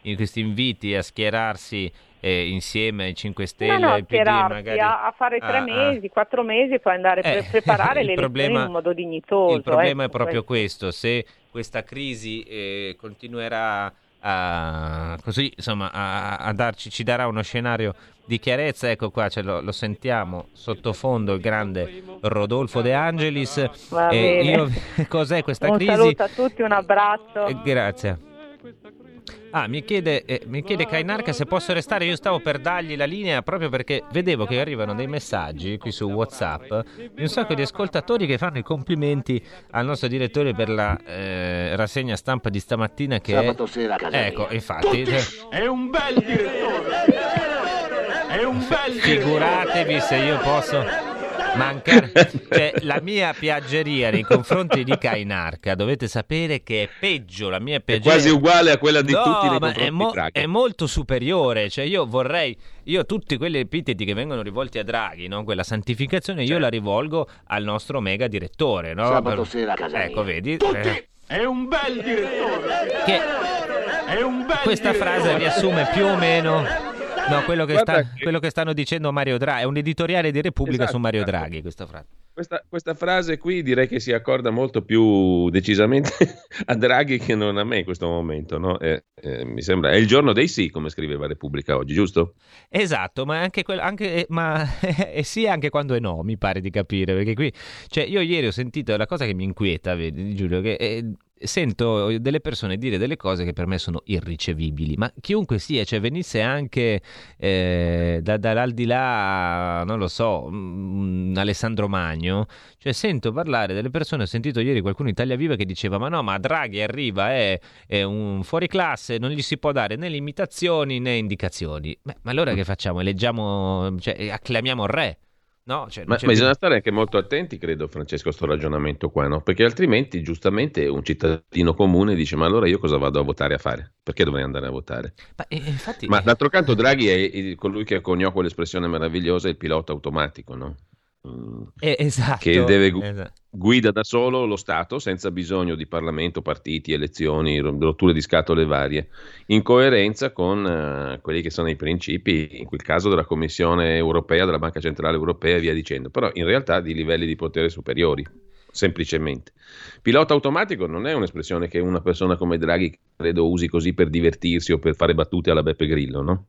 [SPEAKER 1] in questi inviti a schierarsi eh, insieme ai 5 Stelle,
[SPEAKER 8] no, no,
[SPEAKER 1] al PD, magari
[SPEAKER 8] a, a fare tre ah, mesi, quattro mesi e poi andare a eh, preparare le
[SPEAKER 1] problema,
[SPEAKER 8] elezioni in modo dignitoso.
[SPEAKER 1] Il problema
[SPEAKER 8] ecco,
[SPEAKER 1] è proprio questo, se questa crisi eh, continuerà a, così, insomma, a, a darci, ci darà uno scenario di chiarezza. Ecco qua, ce lo, lo sentiamo sottofondo il grande Rodolfo De Angelis.
[SPEAKER 8] Eh,
[SPEAKER 1] io, cos'è questa
[SPEAKER 8] un
[SPEAKER 1] crisi?
[SPEAKER 8] Un saluto a tutti, un abbraccio.
[SPEAKER 1] Eh, grazie. Ah, mi chiede, eh, mi chiede Kainarca se posso restare. Io stavo per dargli la linea proprio perché vedevo che arrivano dei messaggi qui su WhatsApp di un sacco di ascoltatori che fanno i complimenti al nostro direttore per la eh, rassegna stampa di stamattina. Che
[SPEAKER 11] Sabato
[SPEAKER 1] è...
[SPEAKER 11] sera a casa
[SPEAKER 1] Ecco,
[SPEAKER 11] mia.
[SPEAKER 1] infatti. cioè,
[SPEAKER 11] È un bel direttore! È un bel
[SPEAKER 1] Figuratevi se io posso mancare. Cioè, la mia piaggeria nei confronti di Kainarca, dovete sapere che è peggio. La mia
[SPEAKER 12] È
[SPEAKER 1] piaggeria
[SPEAKER 12] quasi uguale a quella di
[SPEAKER 1] No,
[SPEAKER 12] tutti nei
[SPEAKER 1] ma
[SPEAKER 12] confronti
[SPEAKER 1] è, mo- è molto superiore. Cioè, io vorrei, io tutti quegli epiteti che vengono rivolti a Draghi, no? quella santificazione, io la rivolgo al nostro mega direttore. No?
[SPEAKER 11] Sabato
[SPEAKER 1] Per-
[SPEAKER 11] sera a casa
[SPEAKER 1] Ecco,
[SPEAKER 11] mia.
[SPEAKER 1] vedi?
[SPEAKER 11] Tutti!
[SPEAKER 1] Eh,
[SPEAKER 11] È un bel direttore!
[SPEAKER 1] Che-
[SPEAKER 11] È un bel
[SPEAKER 1] questa
[SPEAKER 11] direttore!
[SPEAKER 1] frase riassume più o meno no, quello, che sta-
[SPEAKER 12] che-
[SPEAKER 1] quello che stanno dicendo Mario Draghi. È un editoriale di Repubblica
[SPEAKER 12] Esatto,
[SPEAKER 1] su Mario
[SPEAKER 12] esatto.
[SPEAKER 1] Draghi, questa frase.
[SPEAKER 12] Questa, questa frase qui direi che si accorda molto più decisamente a Draghi che non a me in questo momento. No? Eh, eh, mi sembra è il giorno dei sì, come scriveva Repubblica oggi, giusto?
[SPEAKER 1] Esatto, ma anche, quel- anche eh, ma e sì anche quando è no, mi pare di capire, perché qui, cioè io ieri ho sentito la cosa che mi inquieta, vedi Giulio, che eh, sento delle persone dire delle cose che per me sono irricevibili, ma chiunque sia, cioè venisse anche eh, da, dall'aldilà, non lo so, um, Alessandro Magno, cioè sento parlare delle persone, ho sentito ieri qualcuno in Italia Viva che diceva ma no, ma Draghi arriva, è, è un fuori classe, non gli si può dare né limitazioni né indicazioni. Beh, ma allora che facciamo? Eleggiamo, cioè, acclamiamo il re. No, cioè,
[SPEAKER 12] ma, bisogna stare anche molto attenti, credo, Francesco, a questo ragionamento qua, no? Perché altrimenti, giustamente, un cittadino comune dice: Ma allora io cosa vado a votare a fare? Perché dovrei andare a votare?
[SPEAKER 1] Ma, eh, infatti...
[SPEAKER 12] ma d'altro canto, Draghi è colui che coniò quell'espressione meravigliosa, il pilota automatico, no?
[SPEAKER 1] Eh, esatto,
[SPEAKER 12] che deve gu-
[SPEAKER 1] esatto.
[SPEAKER 12] guida da solo lo Stato senza bisogno di Parlamento, partiti, elezioni, rotture di scatole varie, in coerenza con uh, quelli che sono i principi, in quel caso della Commissione europea, della Banca Centrale Europea e via dicendo, però in realtà di livelli di potere superiori, semplicemente. Pilota automatico non è un'espressione che una persona come Draghi credo usi così per divertirsi o per fare battute alla Beppe Grillo, no?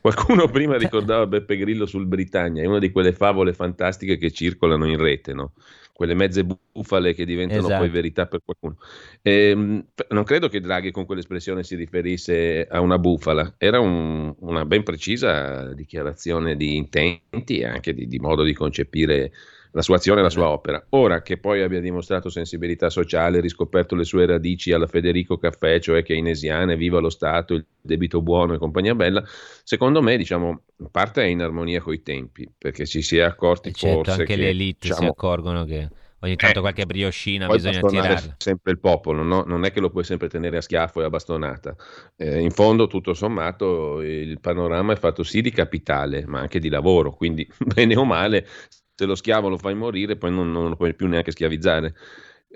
[SPEAKER 12] Qualcuno prima ricordava Beppe Grillo sul Britannia, è una di quelle favole fantastiche che circolano in rete, no? Quelle mezze bufale che diventano
[SPEAKER 1] Esatto.
[SPEAKER 12] poi verità per qualcuno. Ehm, non credo che Draghi con quell'espressione si riferisse a una bufala, era un- una ben precisa dichiarazione di intenti e anche di, di modo di concepire la sua azione e la sua opera. Ora che poi abbia dimostrato sensibilità sociale, riscoperto le sue radici alla Federico Caffè, cioè keynesiane, viva lo Stato, il debito buono e compagnia bella, secondo me, diciamo, parte è in armonia coi tempi, perché ci si è accorti
[SPEAKER 1] Certo,
[SPEAKER 12] forse
[SPEAKER 1] anche
[SPEAKER 12] che
[SPEAKER 1] le elite si
[SPEAKER 12] diciamo,
[SPEAKER 1] accorgono che ogni tanto
[SPEAKER 12] Eh,
[SPEAKER 1] qualche brioscina bisogna tirarla.
[SPEAKER 12] sempre il popolo, no? non è che lo puoi sempre tenere a schiaffo e a bastonata. Eh, in fondo, tutto sommato, il panorama è fatto sì di capitale, ma anche di lavoro, quindi bene o male, se lo schiavo lo fai morire, poi non, non lo puoi più neanche schiavizzare.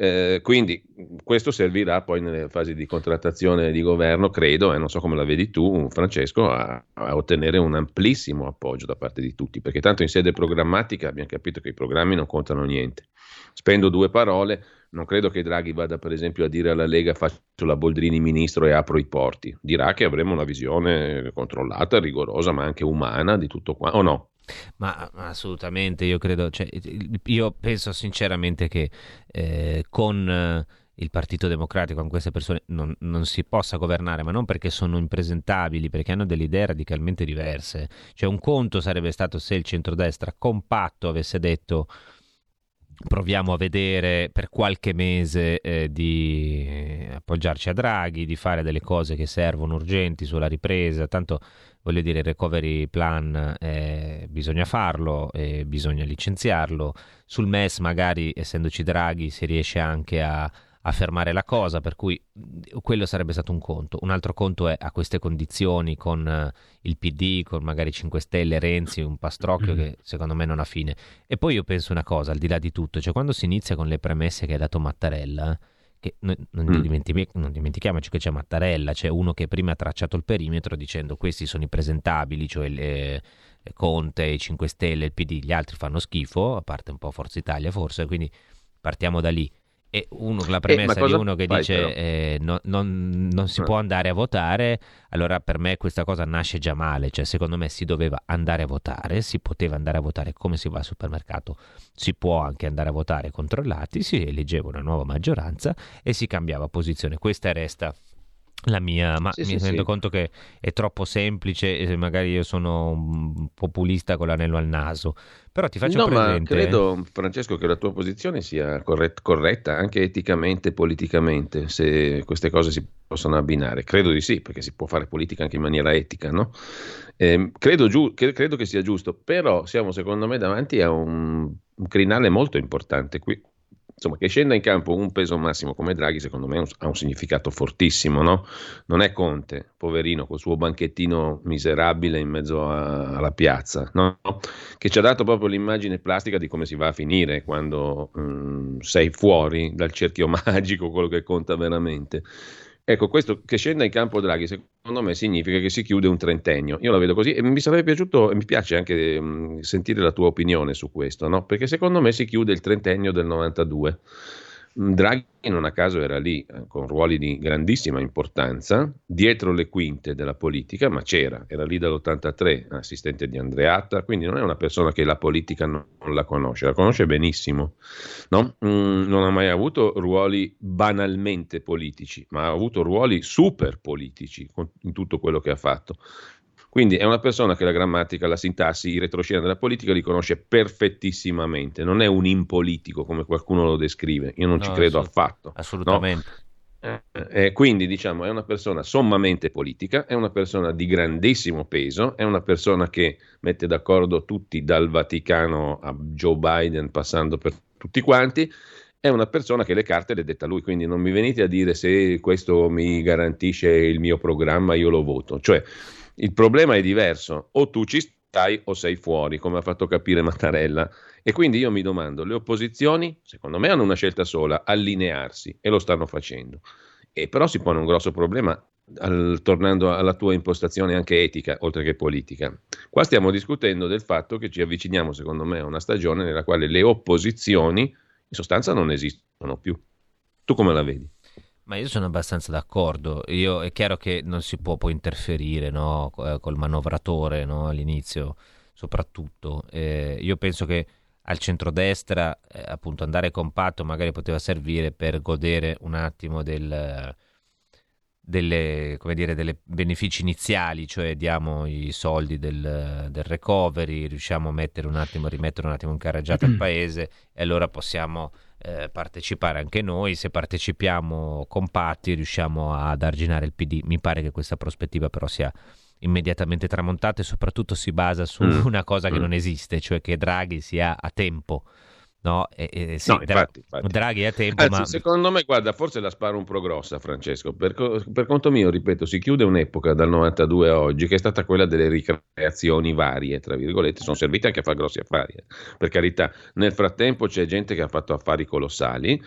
[SPEAKER 12] Eh, quindi questo servirà poi nelle fasi di contrattazione di governo, credo, e non so come la vedi tu, Francesco, a, a ottenere un amplissimo appoggio da parte di tutti, perché tanto in sede programmatica abbiamo capito che i programmi non contano niente. Spendo due parole, non credo che Draghi vada per esempio a dire alla Lega faccio la Boldrini ministro e apro i porti. Dirà che avremo una visione controllata, rigorosa, ma anche umana di tutto qua, o no?
[SPEAKER 1] Ma assolutamente, io credo, cioè, io penso sinceramente che eh, con eh, il Partito Democratico, con queste persone, non, non si possa governare, ma non perché sono impresentabili, perché hanno delle idee radicalmente diverse. Cioè, un conto sarebbe stato se il centrodestra compatto avesse detto proviamo a vedere per qualche mese eh, di appoggiarci a Draghi, di fare delle cose che servono urgenti sulla ripresa, tanto voglio dire il recovery plan eh, bisogna farlo, eh, bisogna licenziarlo, sul MES magari essendoci Draghi si riesce anche a, a fermare la cosa, per cui quello sarebbe stato un conto. Un altro conto è a queste condizioni con eh, il PD, con magari 5 Stelle, Renzi, un pastrocchio
[SPEAKER 12] Mm-hmm.
[SPEAKER 1] che secondo me non ha fine. E poi io penso una cosa, al di là di tutto, cioè quando si inizia con le premesse che ha dato Mattarella, che noi non,
[SPEAKER 12] Mm.
[SPEAKER 1] dimentichi- non dimentichiamoci che c'è Mattarella, c'è uno che prima ha tracciato il perimetro dicendo questi sono i presentabili, cioè le, Conte, i 5 Stelle, il PD, gli altri fanno schifo, a parte un po' Forza Italia forse, quindi partiamo da lì. E uno, la premessa di
[SPEAKER 12] cosa
[SPEAKER 1] uno che
[SPEAKER 12] fai,
[SPEAKER 1] dice eh, no- non, non si
[SPEAKER 12] Eh.
[SPEAKER 1] può andare a votare, allora per me questa cosa nasce già male, cioè secondo me si doveva andare a votare, si poteva andare a votare come si va al supermercato, si può anche andare a votare controllati, si elegeva una nuova maggioranza e si cambiava posizione. Questa resta la mia, ma
[SPEAKER 12] Sì,
[SPEAKER 1] mi
[SPEAKER 12] sì,
[SPEAKER 1] rendo
[SPEAKER 12] sì.
[SPEAKER 1] conto che è troppo semplice e magari io sono un populista con l'anello al naso, però ti faccio
[SPEAKER 12] no, ma
[SPEAKER 1] presente...
[SPEAKER 12] credo, Francesco, che la tua posizione sia corret- corretta anche eticamente e politicamente, se queste cose si possono abbinare. Credo di sì, perché si può fare politica anche in maniera etica, no? Ehm, credo, giu- che, credo che sia giusto, però siamo secondo me davanti a un, un crinale molto importante qui. Insomma, che scenda in campo un peso massimo come Draghi, secondo me ha un- significato fortissimo, no? Non è Conte, poverino, col suo banchettino miserabile in mezzo a- alla piazza, no? Che ci ha dato proprio l'immagine plastica di come si va a finire quando mm, sei fuori dal cerchio magico, quello che conta veramente. Ecco, questo che scenda in campo Draghi, secondo me significa che si chiude un trentennio. Io la vedo così e mi sarebbe piaciuto e mi piace anche mm, sentire la tua opinione su questo, no? Perché secondo me si chiude il trentennio del 92. Draghi non a caso era lì eh, con ruoli di grandissima importanza, dietro le quinte della politica, ma c'era, era lì dall'83, assistente di Andreatta, quindi non è una persona che la politica non, non la conosce, la conosce benissimo. No? Mm, non ha mai avuto ruoli banalmente politici, ma ha avuto ruoli super politici in tutto quello che ha fatto. Quindi è una persona che la grammatica, la sintassi, i retroscena della politica li conosce perfettissimamente, non è un impolitico come qualcuno lo descrive, io non no, ci credo assolut- affatto.
[SPEAKER 1] Assolutamente.
[SPEAKER 12] No? Eh, eh, quindi diciamo è una persona sommamente politica, è una persona di grandissimo peso, è una persona che mette d'accordo tutti dal Vaticano a Joe Biden passando per tutti quanti, è una persona che le carte le detta lui, quindi non mi venite a dire se questo mi garantisce il mio programma, io lo voto. Cioè, il problema è diverso, o tu ci stai o sei fuori, come ha fatto capire Mattarella. E quindi io mi domando, le opposizioni, secondo me, hanno una scelta sola, allinearsi, e lo stanno facendo. E però si pone un grosso problema, al, tornando alla tua impostazione anche etica, oltre che politica. Qua stiamo discutendo del fatto che ci avviciniamo, secondo me, a una stagione nella quale le opposizioni, in sostanza, non esistono più. Tu come la vedi?
[SPEAKER 1] Ma io sono abbastanza d'accordo. Io, è chiaro che non si può poi interferire no? Eh, col manovratore no? all'inizio, soprattutto. Eh, io penso che al centrodestra, eh, appunto, andare compatto magari poteva servire per godere un attimo del, delle, come dire, delle benefici iniziali, cioè diamo i soldi del, del recovery, riusciamo a mettere un attimo, rimettere un attimo in carreggiata al paese e allora possiamo eh, partecipare anche noi, se partecipiamo compatti riusciamo ad arginare il PD. Mi pare che questa prospettiva però sia immediatamente tramontata e soprattutto si basa su mm. una cosa che mm. non esiste, cioè che Draghi sia a tempo No, e, e sì, no infatti, infatti. Draghi a tempo.
[SPEAKER 12] Anzi,
[SPEAKER 1] ma...
[SPEAKER 12] secondo me, guarda, forse la sparo un po' grossa, Francesco. Per, per, conto mio, ripeto, si chiude un'epoca dal 92 a oggi che è stata quella delle ricreazioni varie, tra virgolette, sono servite anche a fare grossi affari. Eh. Per carità, nel frattempo c'è gente che ha fatto affari colossali.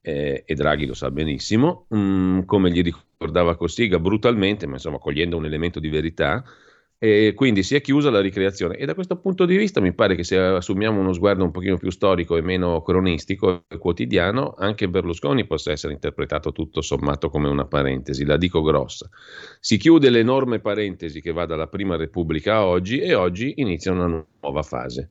[SPEAKER 12] Eh, e Draghi lo sa benissimo, mm, come gli ricordava Cossiga brutalmente, ma insomma cogliendo un elemento di verità, e quindi si è chiusa la ricreazione e da questo punto di vista mi pare che se assumiamo uno sguardo un pochino più storico e meno cronistico e quotidiano, anche Berlusconi possa essere interpretato tutto sommato come una parentesi, la dico grossa. Si chiude l'enorme parentesi che va dalla prima Repubblica a oggi e oggi inizia una nuova fase.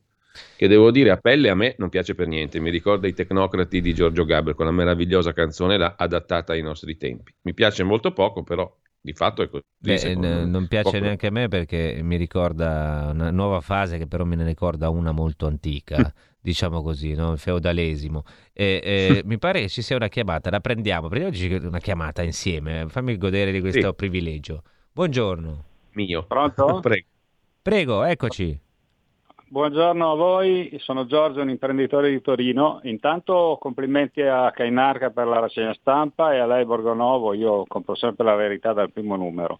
[SPEAKER 12] Che devo dire a pelle a me non piace per niente, mi ricorda i tecnocrati di Giorgio Gabriel, con la meravigliosa canzone là, adattata ai nostri tempi. Mi piace molto poco, però di fatto è così.
[SPEAKER 1] Beh, n- non piace neanche a me perché mi ricorda una nuova fase che però me ne ricorda una molto antica, diciamo così, no? il feudalesimo. E, e, mi pare che ci sia una chiamata, la prendiamo, prendiamoci una chiamata insieme, fammi godere di questo sì. privilegio. Buongiorno.
[SPEAKER 12] Mio.
[SPEAKER 13] Pronto?
[SPEAKER 12] Prego.
[SPEAKER 1] Prego, eccoci.
[SPEAKER 13] Buongiorno a voi, sono Giorgio, un imprenditore di Torino. Intanto complimenti a Cainarca per la rassegna stampa e a lei Borgonovo, io compro sempre la verità dal primo numero.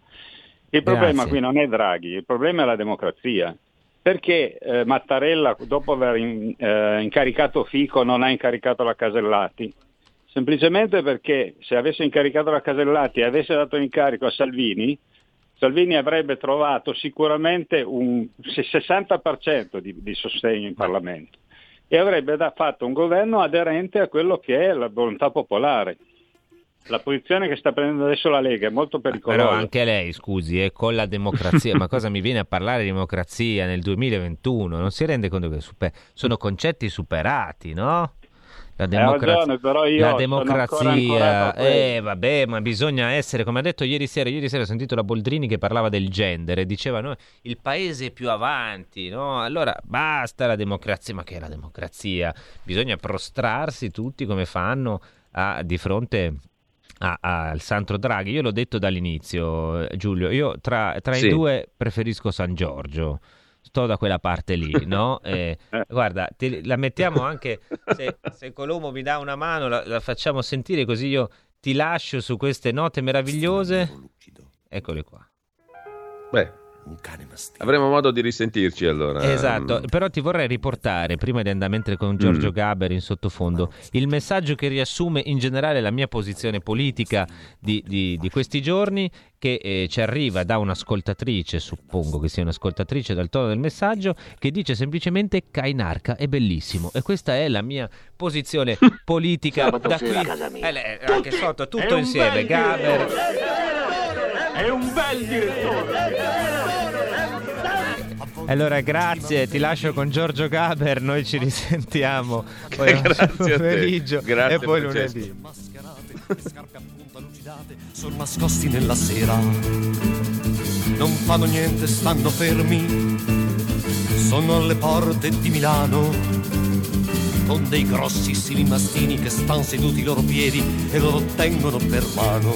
[SPEAKER 13] Il problema Grazie. qui non è Draghi, il problema è la democrazia. Perché eh, Mattarella, dopo aver in, eh, incaricato Fico, non ha incaricato la Casellati? Semplicemente perché se avesse incaricato la Casellati e avesse dato incarico a Salvini, Salvini avrebbe trovato sicuramente un 60% di, di sostegno in Parlamento e avrebbe da, fatto un governo aderente a quello che è la volontà popolare. La posizione che sta prendendo adesso la Lega è molto pericolosa.
[SPEAKER 1] Però anche lei, scusi, è con la democrazia. Ma cosa mi viene a parlare di democrazia nel 2021? Non si rende conto che super... sono concetti superati, no?
[SPEAKER 13] La, democra- ragione, però io
[SPEAKER 1] la democrazia, eh vabbè, ma bisogna essere, come ha detto ieri sera, ieri sera ho sentito la Boldrini che parlava del gender e diceva no, il paese più avanti, no? Allora basta la democrazia, ma che è la democrazia? Bisogna prostrarsi tutti come fanno a, di fronte al Santo Draghi. Io l'ho detto dall'inizio, Giulio, io tra, tra sì. i due preferisco San Giorgio sto da quella parte lì, no? Eh, guarda, ti, la mettiamo anche, se, se, Colombo mi dà una mano, la, la, facciamo sentire così io ti lascio su queste note meravigliose. Eccole qua.
[SPEAKER 12] Beh,
[SPEAKER 14] un cane mastino.
[SPEAKER 12] Avremo modo di risentirci allora.
[SPEAKER 1] Esatto, però ti vorrei riportare, prima di andare con Giorgio
[SPEAKER 12] Mm.
[SPEAKER 1] Gaber in sottofondo, il messaggio che riassume in generale la mia posizione politica di, di- di questi giorni, che eh, ci arriva da un'ascoltatrice, suppongo che sia un'ascoltatrice dal tono del messaggio, che dice semplicemente Kainarca è bellissimo. E questa è la mia posizione politica da qui.
[SPEAKER 11] a casa mia.
[SPEAKER 1] Eh, anche sotto, tutto insieme, Gaber.
[SPEAKER 11] È un bel direttore.
[SPEAKER 1] Allora, grazie, ti lascio con Giorgio Gaber, noi ci risentiamo poi
[SPEAKER 12] Grazie a te.
[SPEAKER 1] pomeriggio
[SPEAKER 12] Grazie,
[SPEAKER 1] e poi
[SPEAKER 12] Francesco.
[SPEAKER 1] lunedì.
[SPEAKER 14] sono nascosti nella sera. Non fanno niente, stanno fermi. Sono alle porte di Milano. Con dei grossissimi mastini che stanno seduti i loro piedi e loro tengono per mano.